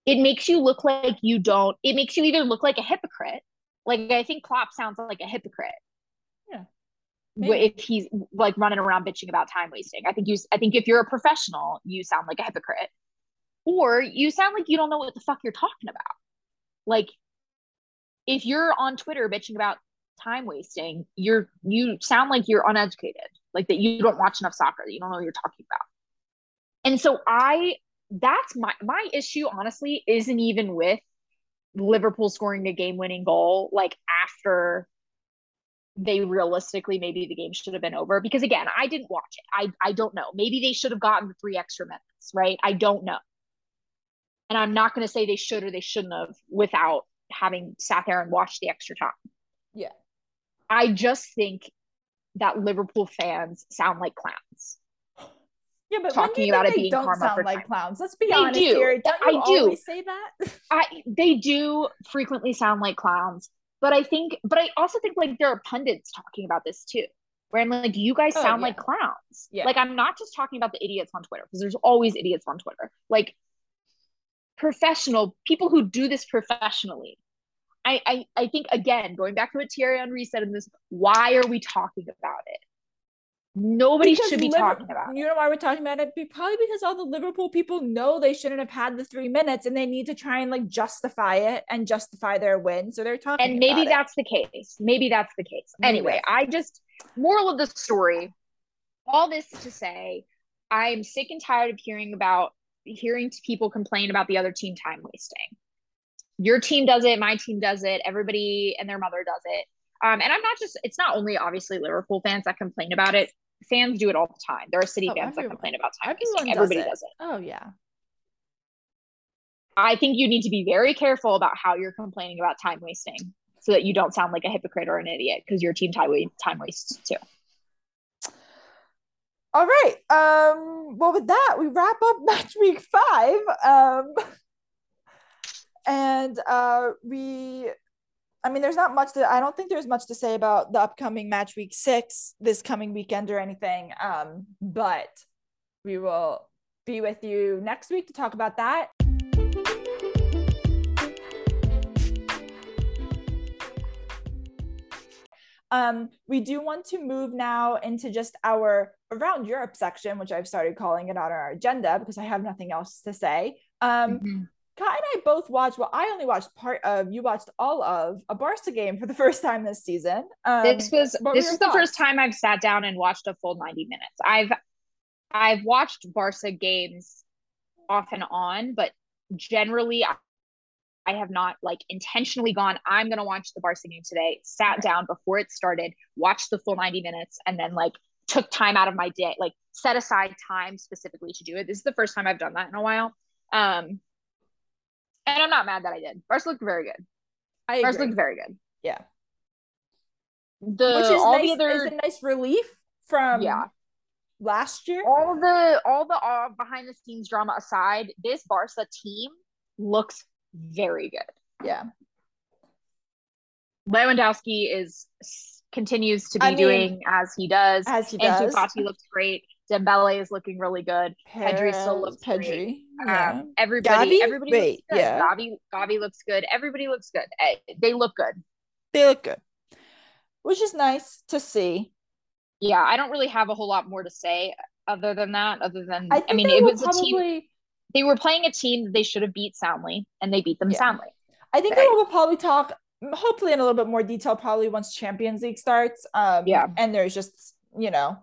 It makes you look like you don't, it makes you either look like a hypocrite. Like I think Klopp sounds like a hypocrite. Yeah. Maybe. If he's like running around bitching about time wasting. I think you I think if you're a professional, you sound like a hypocrite. Or you sound like you don't know what the fuck you're talking about. Like if you're on Twitter bitching about time wasting, you're you sound like you're uneducated, like that you don't watch enough soccer, that you don't know what you're talking about. And so I that's my my issue honestly isn't even with Liverpool scoring a game-winning goal like after they realistically maybe the game should have been over because again, I didn't watch it. I I don't know. Maybe they should have gotten the 3 extra minutes, right? I don't know. And I'm not going to say they should or they shouldn't have without having sat there and watched the extra time. Yeah. I just think that Liverpool fans sound like clowns. Yeah, but talking about it being don't karma sound like time. clowns. Let's be they honest do. here. Don't I do. say that? I they do frequently sound like clowns, but I think, but I also think like there are pundits talking about this too, where I'm like, you guys oh, sound yeah. like clowns. Yeah. Like I'm not just talking about the idiots on Twitter because there's always idiots on Twitter. Like professional people who do this professionally I, I, I think again, going back to what Thierry Henry said in this, why are we talking about it? Nobody because should be Liver- talking about it. You know why we're talking about it? Probably because all the Liverpool people know they shouldn't have had the three minutes and they need to try and like justify it and justify their win. So they're talking And maybe that's it. the case. Maybe that's the case. Maybe anyway, I just moral of the story, all this to say, I'm sick and tired of hearing about hearing people complain about the other team time wasting your team does it, my team does it, everybody and their mother does it. Um, and I'm not just, it's not only obviously Liverpool fans that complain about it. Fans do it all the time. There are City oh, fans everyone, that complain about time. Everyone does Everybody it. does it. Oh, yeah. I think you need to be very careful about how you're complaining about time wasting so that you don't sound like a hypocrite or an idiot because your team time, time wastes too. All right. Um, well, with that, we wrap up match week five. Um, and uh, we I mean, there's not much to, I don't think there's much to say about the upcoming match week six this coming weekend or anything. Um, but we will be with you next week to talk about that. Um, we do want to move now into just our around Europe section, which I've started calling it on our agenda because I have nothing else to say. Um, mm-hmm. Kai and I both watched. Well, I only watched part of. You watched all of a Barca game for the first time this season. Um, this was this is the first time I've sat down and watched a full ninety minutes. I've I've watched Barca games off and on, but generally I, have not like intentionally gone. I'm gonna watch the Barca game today. Sat down before it started, watched the full ninety minutes, and then like took time out of my day, like set aside time specifically to do it. This is the first time I've done that in a while. Um, and I'm not mad that I did. Barca looked very good. I Barca looked very good. Yeah. The Which is all nice, the other is a nice relief from yeah last year. All the all the uh, behind the scenes drama aside, this Barca team looks very good. Yeah. Lewandowski is continues to be I mean, doing as he does. As he does. Ansu Fati looks great. Dembele is looking really good. Perez, Pedri still looks Pedri. Great. Yeah. Um, everybody, everybody Wait. Yeah. Gavi, Gavi looks good. Everybody looks good. Eh, they look good. They look good, which is nice to see. Yeah, I don't really have a whole lot more to say other than that. Other than I, I mean, it was probably... a team. They were playing a team that they should have beat soundly, and they beat them yeah. soundly. I think right. we'll probably talk, hopefully, in a little bit more detail, probably once Champions League starts. Um, yeah, and there's just you know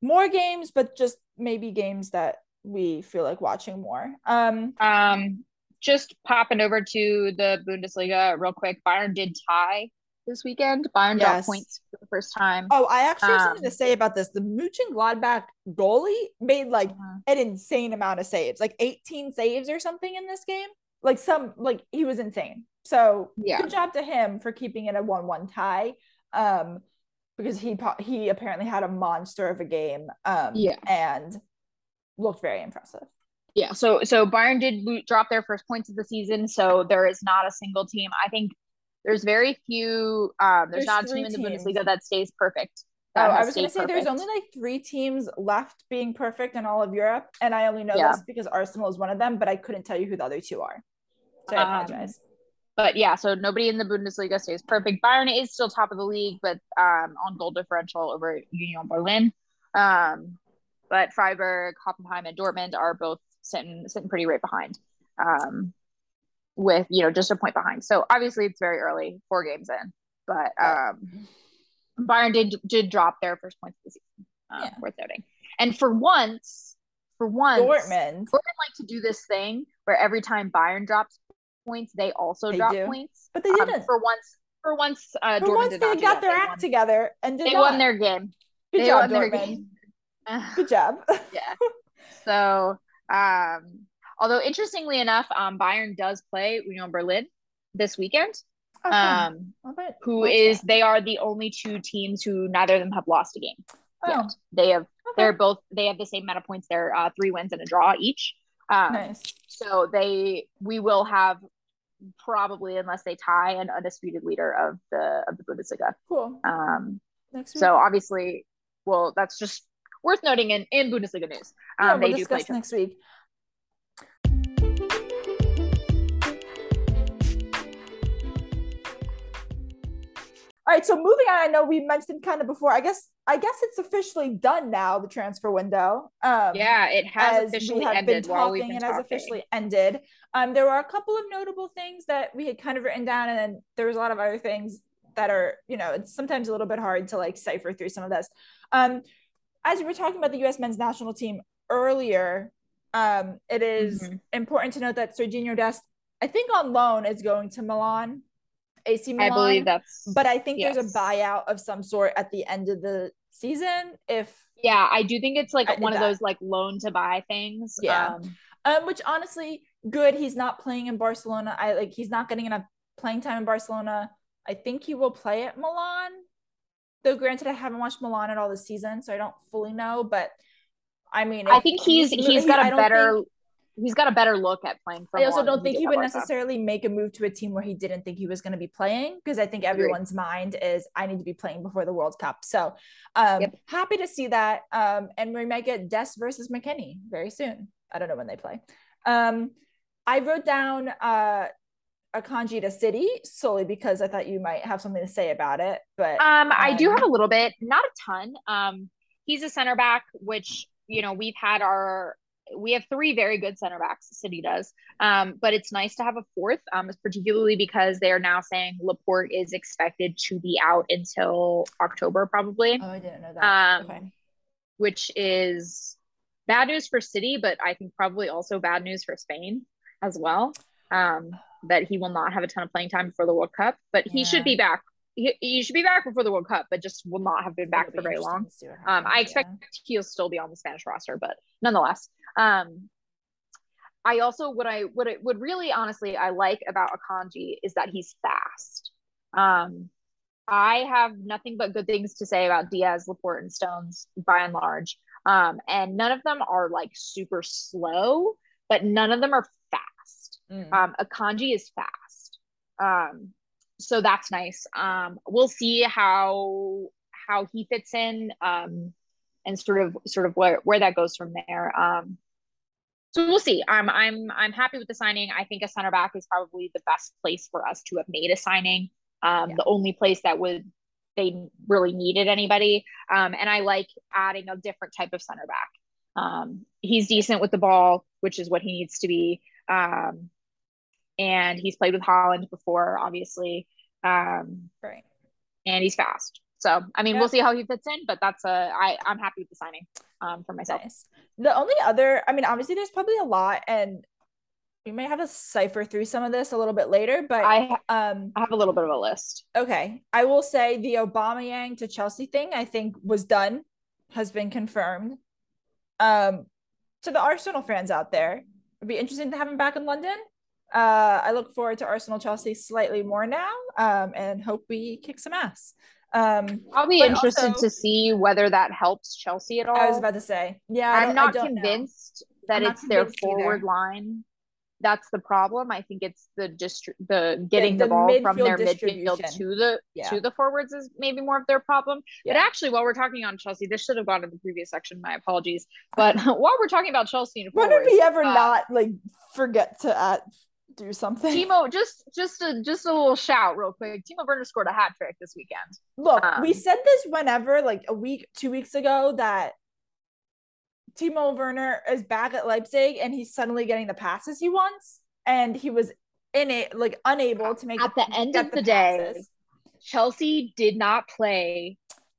more games, but just maybe games that we feel like watching more. Um, um, just popping over to the Bundesliga real quick. Bayern did tie this weekend. Bayern yes. got points for the first time. Oh, I actually have something to um, say about this. The Mönchengladbach goalie made like uh-huh. an insane amount of saves, like 18 saves or something in this game. Like some, like he was insane. So yeah. good job to him for keeping it a one-one tie. Um, because he he apparently had a monster of a game. Um, yeah, and looked very impressive. Yeah, so so Bayern did drop their first points of the season, so there is not a single team. I think there's very few. Um, there's, there's not a team in the teams. Bundesliga that stays perfect. That oh, I was going to say perfect. there's only like three teams left being perfect in all of Europe, and I only know yeah. this because Arsenal is one of them, but I couldn't tell you who the other two are. So I um, apologize. Um, but yeah, so nobody in the Bundesliga stays perfect. Bayern is still top of the league, but um, on goal differential over Union Berlin. Um, but Freiburg, Hoffenheim, and Dortmund are both sitting sitting pretty right behind. Um, with you know just a point behind. So obviously it's very early, four games in, but um, Bayern did did drop their first points of the season. Um, yeah. Worth noting. And for once, for once, Dortmund Dortmund like to do this thing where every time Bayern drops points, they also they drop do. points. But they um, didn't. for once, for once, uh, for Dortmund once they got their act won. together and they not. won their game. Good they job, Dortmund. Good job. yeah. So, um, although interestingly enough, um, Bayern does play Union Berlin this weekend. Okay. Um, who is that? they are the only two teams who neither of them have lost a game. Oh. Yet. They have okay. they're both they have the same amount of points. They're uh, three wins and a draw each. Um, nice. So they we will have probably unless they tie an undisputed leader of the of the Bundesliga. Cool. Um, Next week. so obviously, well, that's just worth noting in in Bundesliga news. Um, yeah, we'll they do play next week. All right, so moving on, I know we mentioned kind of before. I guess I guess it's officially done now. The transfer window. Um, yeah, it has officially we have ended. Been talking, been it has officially ended. Um, there were a couple of notable things that we had kind of written down, and then there was a lot of other things that are, you know, it's sometimes a little bit hard to like cipher through some of this. Um, as we were talking about the U.S. men's national team earlier, um, it is mm-hmm. important to note that Sergiño Dest, I think on loan, is going to Milan AC Milan. I believe that's. But I think yes. there's a buyout of some sort at the end of the season. If yeah, I do think it's like I, one that. of those like loan to buy things. Yeah. Um, um, which honestly, good. He's not playing in Barcelona. I like he's not getting enough playing time in Barcelona. I think he will play at Milan. Though granted, I haven't watched Milan at all this season, so I don't fully know. But I mean, I think he's he's, he's got a better think, he's got a better look at playing for. I also don't think he would necessarily make a move to a team where he didn't think he was going to be playing because I think everyone's mind is I need to be playing before the World Cup. So um, yep. happy to see that. Um, and we might get Dest versus McKennie very soon. I don't know when they play. Um, I wrote down uh, Akanji to City solely because I thought you might have something to say about it. But um, I do um, have a little bit, not a ton. Um, he's a center back, which you know we've had our we have three very good center backs. City does, um, but it's nice to have a fourth, um, particularly because they are now saying Laporte is expected to be out until October, probably. Oh, I didn't know that. Um, okay. Which is bad news for City, but I think probably also bad news for Spain as well. Um, that he will not have a ton of playing time for the World Cup, but he yeah. should be back he, he, should be back before the World Cup, but just will not have been back It'll for very long. Um, I expect yeah. he'll still be on the Spanish roster, but nonetheless, um, I also what I what it would really honestly I like about Akanji is that he's fast. Um, I have nothing but good things to say about Dias, Laporte, and Stones by and large. Um, and none of them are like super slow, but none of them are fast. Mm. Um, Akanji is fast. Um, so that's nice. Um, we'll see how how he fits in um, and sort of sort of where where that goes from there. Um, so we'll see. I'm I'm I'm happy with the signing. I think a center back is probably the best place for us to have made a signing. Um, yeah. The only place that would they really needed anybody. Um, and I like adding a different type of center back. Um, he's decent with the ball, which is what he needs to be. Um, and he's played with Haaland before, obviously. Um, right. And he's fast. So I mean, we'll see how he fits in, but that's a I I'm happy with the signing um, for myself. Nice. The only other, I mean, obviously there's probably a lot, and we may have to cipher through some of this a little bit later. But I um I have a little bit of a list. Okay, I will say the Aubameyang to Chelsea thing I think was done, has been confirmed. Um, to the Arsenal fans out there, it'd be interesting to have him back in London. Uh, I look forward to Arsenal Chelsea slightly more now, um, and hope we kick some ass. Um, I'll be interested also, to see whether that helps Chelsea at all. I was about to say, yeah, I'm not convinced know. that I'm it's their forward either. line that's the problem. I think it's the distri- the getting the, the, the ball from their midfield to the yeah. to the forwards is maybe more of their problem. Yeah. But actually, while we're talking on Chelsea, this should have gone in the previous section. My apologies. But while we're talking about Chelsea and when did we ever uh, not like forget to add do something? Timo, just just a just a little shout real quick. Timo Werner scored a hat trick this weekend. Look, um, we said this whenever, like a week, two weeks ago, that Timo Werner is back at Leipzig and he's suddenly getting the passes he wants. And he was in it, like unable to make at the end of the, the day. Chelsea did not play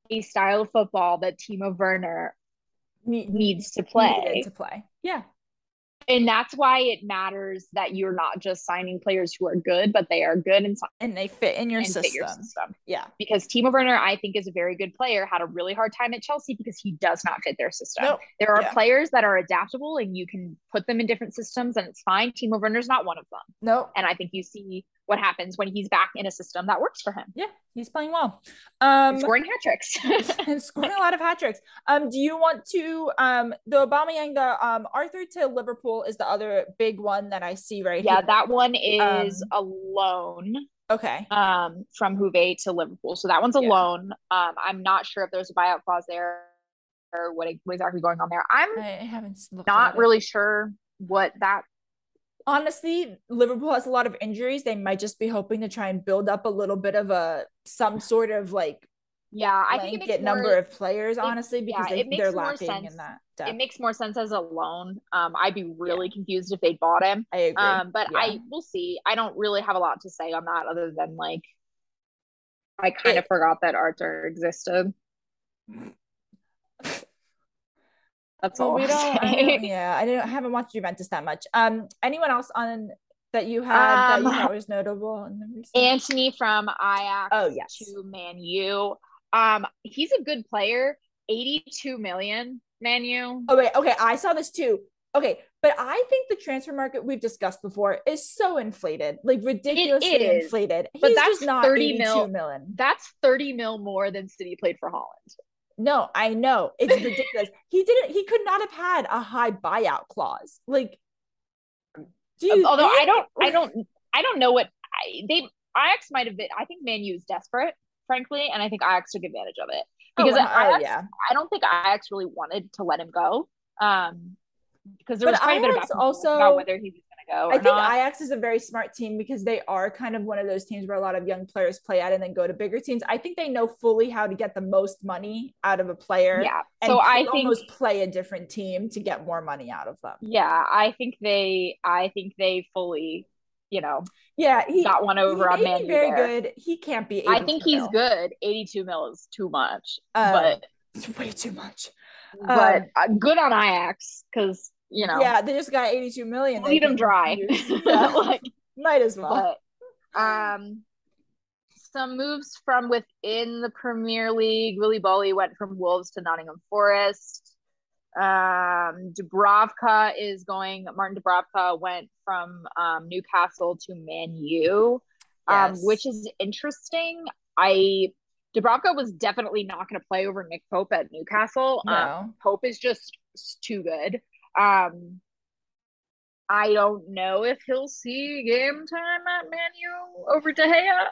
a style of football that Timo Werner needs to play. to play. Yeah and that's why it matters that you're not just signing players who are good, but they are good and and they fit in your, system. your system. Yeah, because Timo Werner, I think, is a very good player. Had a really hard time at Chelsea because he does not fit their system. Nope. There are yeah. players that are adaptable, and you can put them in different systems, and it's fine. Timo Werner's not one of them. No, nope. and I think you see what happens when he's back in a system that works for him. Yeah, he's playing well. Um, scoring hat tricks. and scoring a lot of hat tricks. Um, do you want to um the Aubameyang the um Arthur to Liverpool is the other big one that I see right yeah, here. that one is um, a loan. Okay. Um, from Juve to Liverpool, so that one's a yeah. loan. Um, I'm not sure if there's a buyout clause there or what, what exactly going on there. I'm I haven't not really sure what that honestly, Liverpool has a lot of injuries. They might just be hoping to try and build up a little bit of a some sort of like yeah, I think it number more, of players, honestly, because yeah, they, they're lacking sense. in that. Depth. It makes more sense as a loan. Um, I'd be really yeah. confused if they bought him. I agree. Um, but yeah. I will see. I don't really have a lot to say on that other than like I kind it, of forgot that Arthur existed. That's well, all. We don't, I don't, yeah, I didn't I haven't watched Juventus that much. Um, anyone else on that you had um, that you thought was notable? In the recent- from Ajax. Oh yes. To Man U. Um, he's a good player. Eighty-two million. Man U. Oh wait, okay. I saw this too. Okay, but I think the transfer market we've discussed before is so inflated, like ridiculously inflated. He's but that's not 30 mil, million. That's 30 mil more than City played for Haaland. No, I know. It's ridiculous. he didn't he could not have had a high buyout clause. Like do you although? I don't I don't I don't know what I, they Ajax might have been I think Man U is desperate, frankly, and I think Ajax took advantage of it. Oh, because oh, Ajax, yeah. I don't think Ajax really wanted to let him go. Um because there was but quite Ajax a bit of also about whether he was go. I think not. Ajax is a very smart team because they are kind of one of those teams where a lot of young players play at and then go to bigger teams. I think they know fully how to get the most money out of a player. Yeah. so I think almost play a different team to get more money out of them. Yeah, I think they I think they fully you know, yeah, he got one over on Man. Very there. good. He can't be. I think he's mil. good. Eighty-two mil is too much, um, but it's way too much. But um, uh, good on Ajax because you know. Yeah, they just got 82 million. Bleed them dry. like, might as well. But, um, some moves from within the Premier League. Willy Boly went from Wolves to Nottingham Forest. Um, Dubravka is going. Martin Dubravka went from um, Newcastle to Man U, um, which is interesting. I Dubravka was definitely not going to play over Nick Pope at Newcastle. No. Um, Pope is just too good. Um, I don't know if he'll see game time at Man U over De Gea.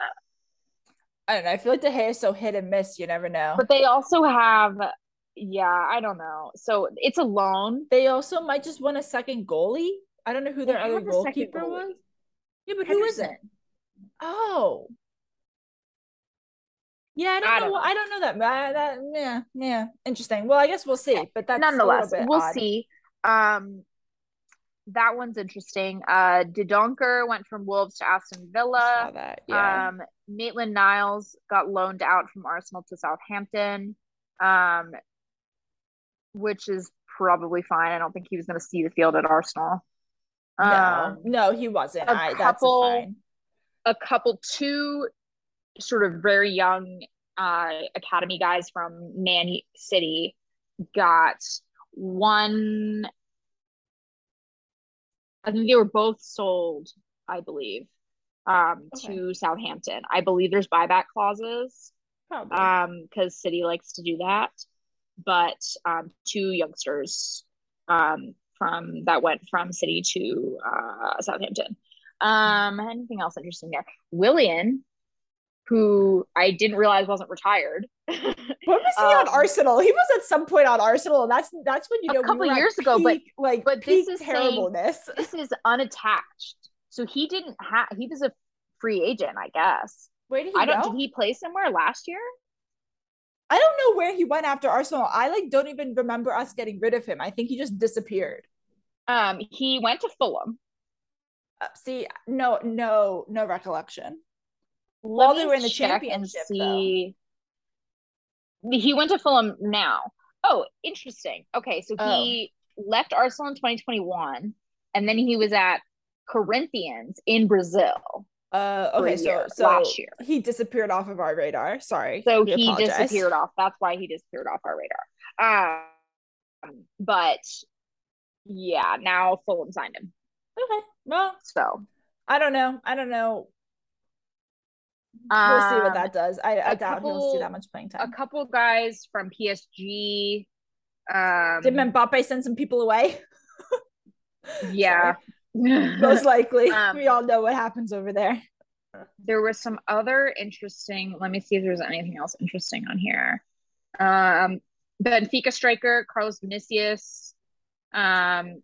I don't know. I feel like De Gea is so hit and miss. You never know. But they also have, yeah, I don't know. So it's a loan. They also might just want a second goalie. I don't know who their other goalkeeper was. Yeah, but who is it? Oh, yeah, I don't, I don't know. know. I don't know that. Uh, that yeah, yeah, interesting. Well, I guess we'll see. But that's nonetheless, we'll odd. see. Um, that one's interesting. Uh, Dendoncker went from Wolves to Aston Villa. That, yeah. Um, Maitland Niles got loaned out from Arsenal to Southampton, um, which is probably fine. I don't think he was going to see the field at Arsenal. Um, no, no, he wasn't. A I, couple, a couple, two sort of very young uh, academy guys from Man City got one I think they were both sold I believe, um, Okay. to Southampton. I believe there's buyback clauses, Probably. um, because City likes to do that. But um, two youngsters, um, from that went from City to uh Southampton. Um, anything else interesting there? Willian, who I didn't realize wasn't retired. When was he on um, Arsenal? He was at some point on Arsenal, and that's that's when you know a couple were at years ago, but- like but this is saying- terribleness. this is unattached. So he didn't have he was a free agent, I guess. Where did he I don't go? did he play somewhere last year? I don't know where he went after Arsenal. I like don't even remember us getting rid of him. I think he just disappeared. Um he went to Fulham. Uh, see, no, no, no recollection. Let While they were in the championship, see. He went to Fulham now. Oh, interesting. Okay, so Oh. he left Arsenal in 2021 and then he was at Corinthians in Brazil. Uh, okay, so so last year. he disappeared off of our radar. Sorry, So he apologize. disappeared off. That's why he disappeared off our radar. Um, but yeah, now Fulham signed him. Okay, well, So I don't know. I don't know. We'll see what um, that does. I doubt he'll see that much playing time. a couple guys from PSG. Um, Did Mbappe send some people away? yeah. Most likely. Um, we all know what happens over there. there was some other interesting. Let me see if there's anything else interesting on here. Um, Benfica striker Carlos Vinicius um,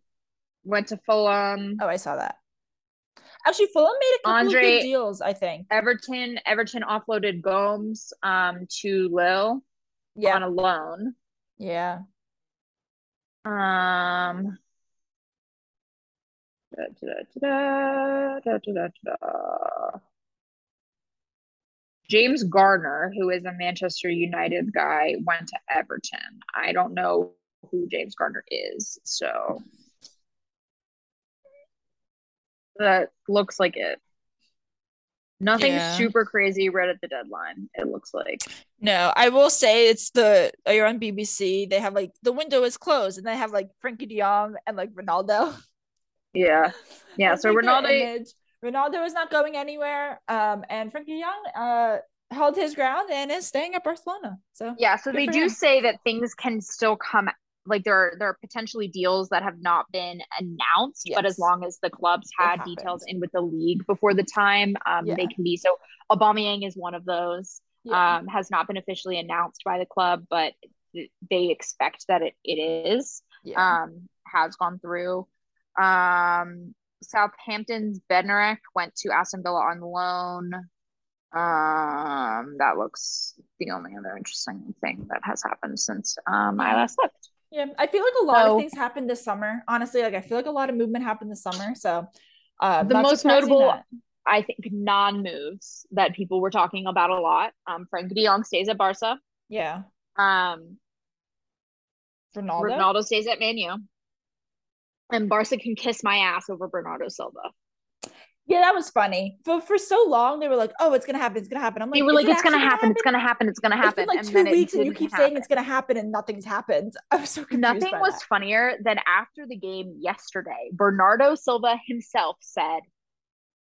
went to Fulham. Oh, I saw that. Actually, Fulham made a couple of Andre- good deals, I think. Everton Everton offloaded Gomes um, to Lille Yeah. on a loan. Yeah. Um, da, da, da. James Garner, who is a Manchester United guy, went to Everton. I don't know who James Garner is, so that looks like it. Nothing Yeah. super crazy right at the deadline, it looks like. No, I will say it's the you're on BBC. They have like the window is closed, and they have like Frankie De Jong and like Ronaldo. Yeah. Yeah, so Ronaldo. Ronaldo is not going anywhere. Um, and Frankie Young uh held his ground and is staying at Barcelona. So Yeah, so they do him. say that things can still come like there are there are potentially deals that have not been announced, but as long as the clubs had details in with the league before the time, um, they can be so Aubameyang is one of those. yeah. Um, has not been officially announced by the club, but th- they expect that it, it is. yeah. Um, has gone through. Um, Southampton's Bednarek went to Aston Villa on loan. Um, that looks the only other interesting thing that has happened since um I last looked. Yeah, I feel like a lot So- of things happened this summer. Honestly, like I feel like a lot of movement happened this summer. So, uh, The most notable- that- I think non-moves that people were talking about a lot. Um, Frank De Jong stays at Barca. yeah, Um, Ronaldo. Ronaldo stays at Man U. And Barca can kiss my ass over Bernardo Silva. Yeah, that was funny. For for so long, they were like, "Oh, it's gonna happen. It's gonna happen." I'm like, They were like, it it's gonna actually happen, it's gonna happen, it's gonna It's happen. been like and two then weeks, and you keep saying it's gonna happen, and nothing's happened. I was so confused. Nothing was that. funnier than after the game yesterday, Bernardo Silva himself said,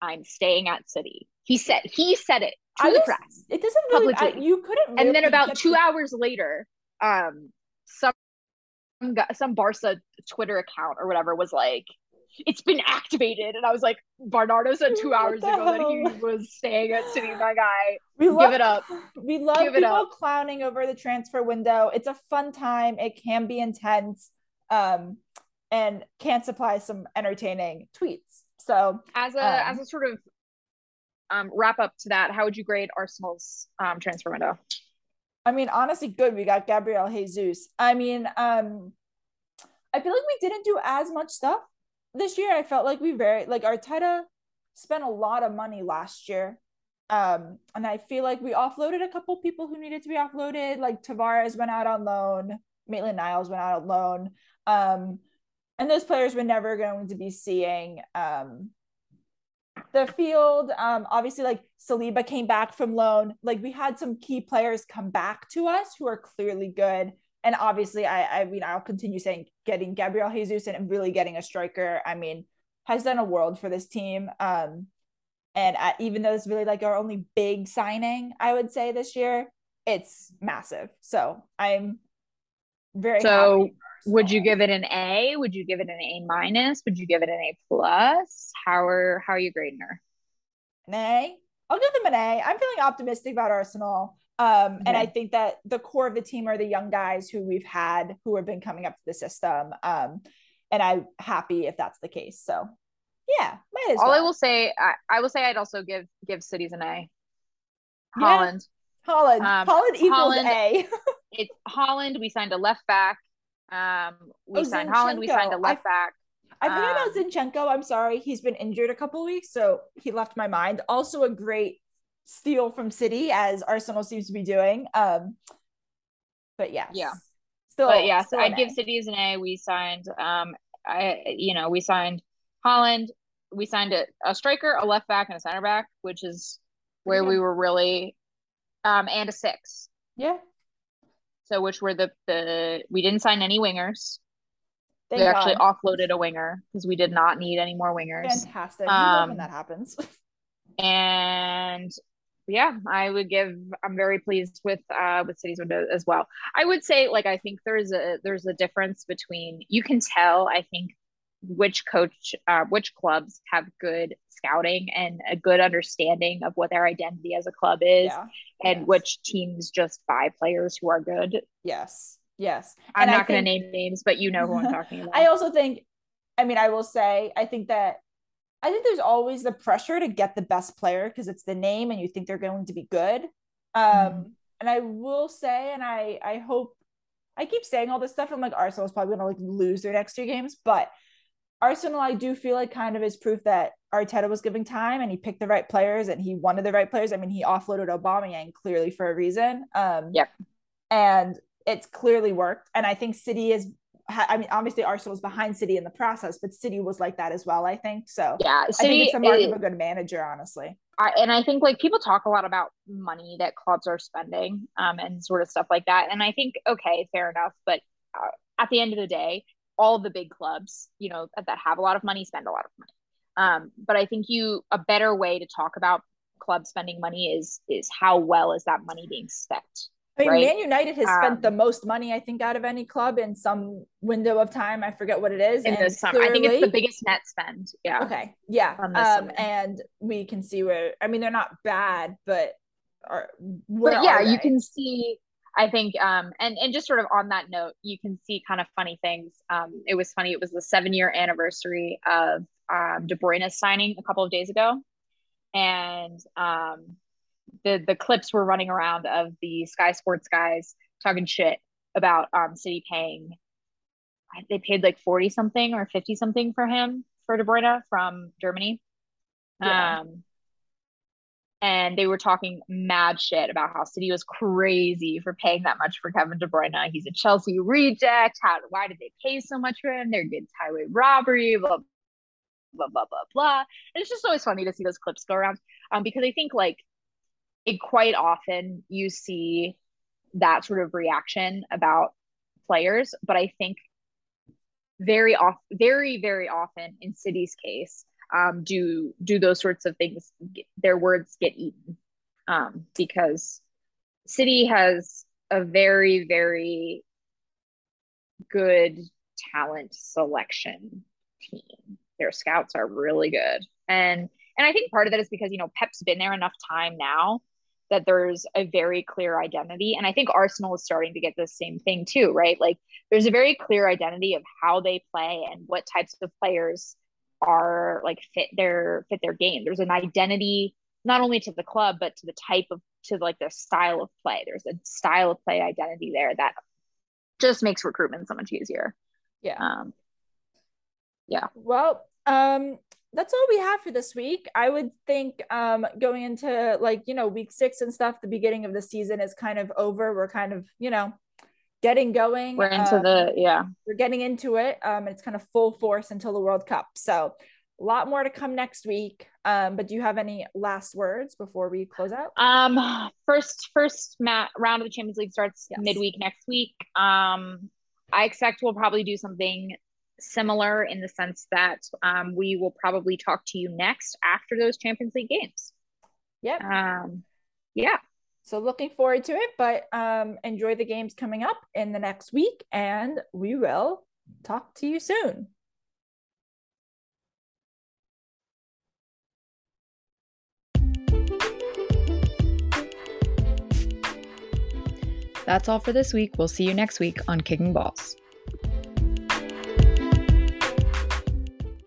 I'm staying at City. He said he said it to I the was- press. It doesn't really. I, you couldn't. And then about two hours later, um some some Barca Twitter account or whatever was like, it's been activated. And I was like, Bernardo said two hours ago that he was staying at City, my guy. We Give love, it up. We love Give people clowning over the transfer window. It's a fun time. It can be intense, um, and can supply some entertaining tweets. So As a Um, as a sort of um wrap up to that, how would you grade Arsenal's um transfer window? I mean, honestly, good. We got Gabriel Jesus. I mean, um, I feel like we didn't do as much stuff this year. I felt like we very like Arteta spent a lot of money last year. Um, and I feel like we offloaded a couple people who needed to be offloaded. Like Tavares went out on loan, Maitland Niles went out on loan. Um, and those players were never going to be seeing um the field. Um, obviously, like Saliba came back from loan. Like we had some key players come back to us who are clearly good. And obviously, I I mean, I'll continue saying getting Gabriel Jesus and really getting a striker. I mean, has done a world for this team. Um, and even though it's really like our only big signing, I would say this year, it's massive. So I'm very so. Would you give it an A? Would you give it an A minus? Would you give it an A plus? How are how are you grading her? An A. I'll give them an A. I'm feeling optimistic about Arsenal. Um, and I think that the core of the team are the young guys who we've had who have been coming up to the system. Um, and I'm happy if that's the case. So yeah, might as All well. I will say, I, I, will say I'd also give give cities an A. Haaland. Yeah. Haaland. Um, Haaland equals Haaland, A. it's Haaland. We signed a left back. Um, we oh, signed Zinchenko. Haaland. We signed a left I, back. I forgot um, about Zinchenko. I'm sorry. He's been injured a couple weeks, so he left my mind. Also a great steal from City, as Arsenal seems to be doing. Um, but yes. Yeah. Still, but yes, still I'd give Cities an A. We signed um I you know, we signed Haaland, we signed a, a striker, a left back, and a center back, which is where we were really um and a six. Yeah. So which were the the we didn't sign any wingers. Thank we actually offloaded a winger because we did not need any more wingers. Fantastic. Um, when that happens. and yeah, I would give. I'm very pleased with uh with Cities window as well. I would say like I think there's a there's a difference between you can tell I think which coach uh, which clubs have good scouting and a good understanding of what their identity as a club is yeah. and yes. which teams just buy players who are good yes yes i'm and not going to name names but you know who i'm talking about i also think i mean i will say i think that i think there's always the pressure to get the best player because it's the name and you think they're going to be good um mm-hmm. and i will say and i i hope I keep saying all this stuff. I'm like, Arsenal's probably gonna like lose their next two games, but Arsenal, I do feel like kind of is proof that Arteta was giving time and he picked the right players and he wanted the right players. I mean, he offloaded Aubameyang clearly for a reason. Um, yep. And it's clearly worked. And I think City is, I mean, obviously Arsenal's behind City in the process, but City was like that as well, I think. So yeah, City, I think it's a mark it, of a good manager, honestly. I, and I think like people talk a lot about money that clubs are spending um, and sort of stuff like that. And I think, okay, fair enough. But uh, at the end of the day, all the big clubs, you know, that have a lot of money spend a lot of money. Um, but I think you a better way to talk about club spending money is is how well is that money being spent. I mean, right? Man United has um, spent the most money, I think, out of any club in some window of time. I forget what it is. In and the summer, clearly... I think it's the biggest net spend. Yeah. Okay. Yeah. Um, and we can see where. I mean, they're not bad, but are. But yeah, you can see I think, um, and and just sort of on that note, you can see kind of funny things. Um, it was funny. It was the seven year anniversary of um, De Bruyne's signing a couple of days ago, and um, the the clips were running around of the Sky Sports guys talking shit about um, City paying. They paid like forty something or fifty something for him for De Bruyne from Germany. Yeah. Um, and they were talking mad shit about how City was crazy for paying that much for Kevin De Bruyne. He's a Chelsea reject. How? Why did they pay so much for him? They're against highway robbery. Blah blah blah blah blah. And it's just always funny to see those clips go around, um, because I think like it quite often you see that sort of reaction about players, but I think very off, very very often in City's case um, do do those sorts of things their words get eaten um, because city has a very very good talent selection team. Their scouts are really good. And and i think part of that is because you know pep's been there enough time now that there's a very clear identity and i think arsenal is starting to get the same thing too right like there's a very clear identity of how they play and what types of players are like fit their fit their game. There's an identity not only to the club but to the type of to like the style of play. There's a style of play identity there that just makes recruitment so much easier. Yeah. Um, yeah. Well, um, that's all we have for this week. I would think um, going into like, you know, week six and stuff, the beginning of the season is kind of over. We're kind of, you know, getting going. We're into um, the yeah. We're getting into it. Um, it's kind of full force until the World Cup. So a lot more to come next week. Um, but do you have any last words before we close out? Um, first first mat round of the Champions League starts yes. midweek next week. Um, I expect we'll probably do something similar in the sense that um, we will probably talk to you next after those Champions League games. Yep. Um, yeah. So looking forward to it, but um, enjoy the games coming up in the next week, and we will talk to you soon. That's all for this week. We'll see you next week on Kicking Balls.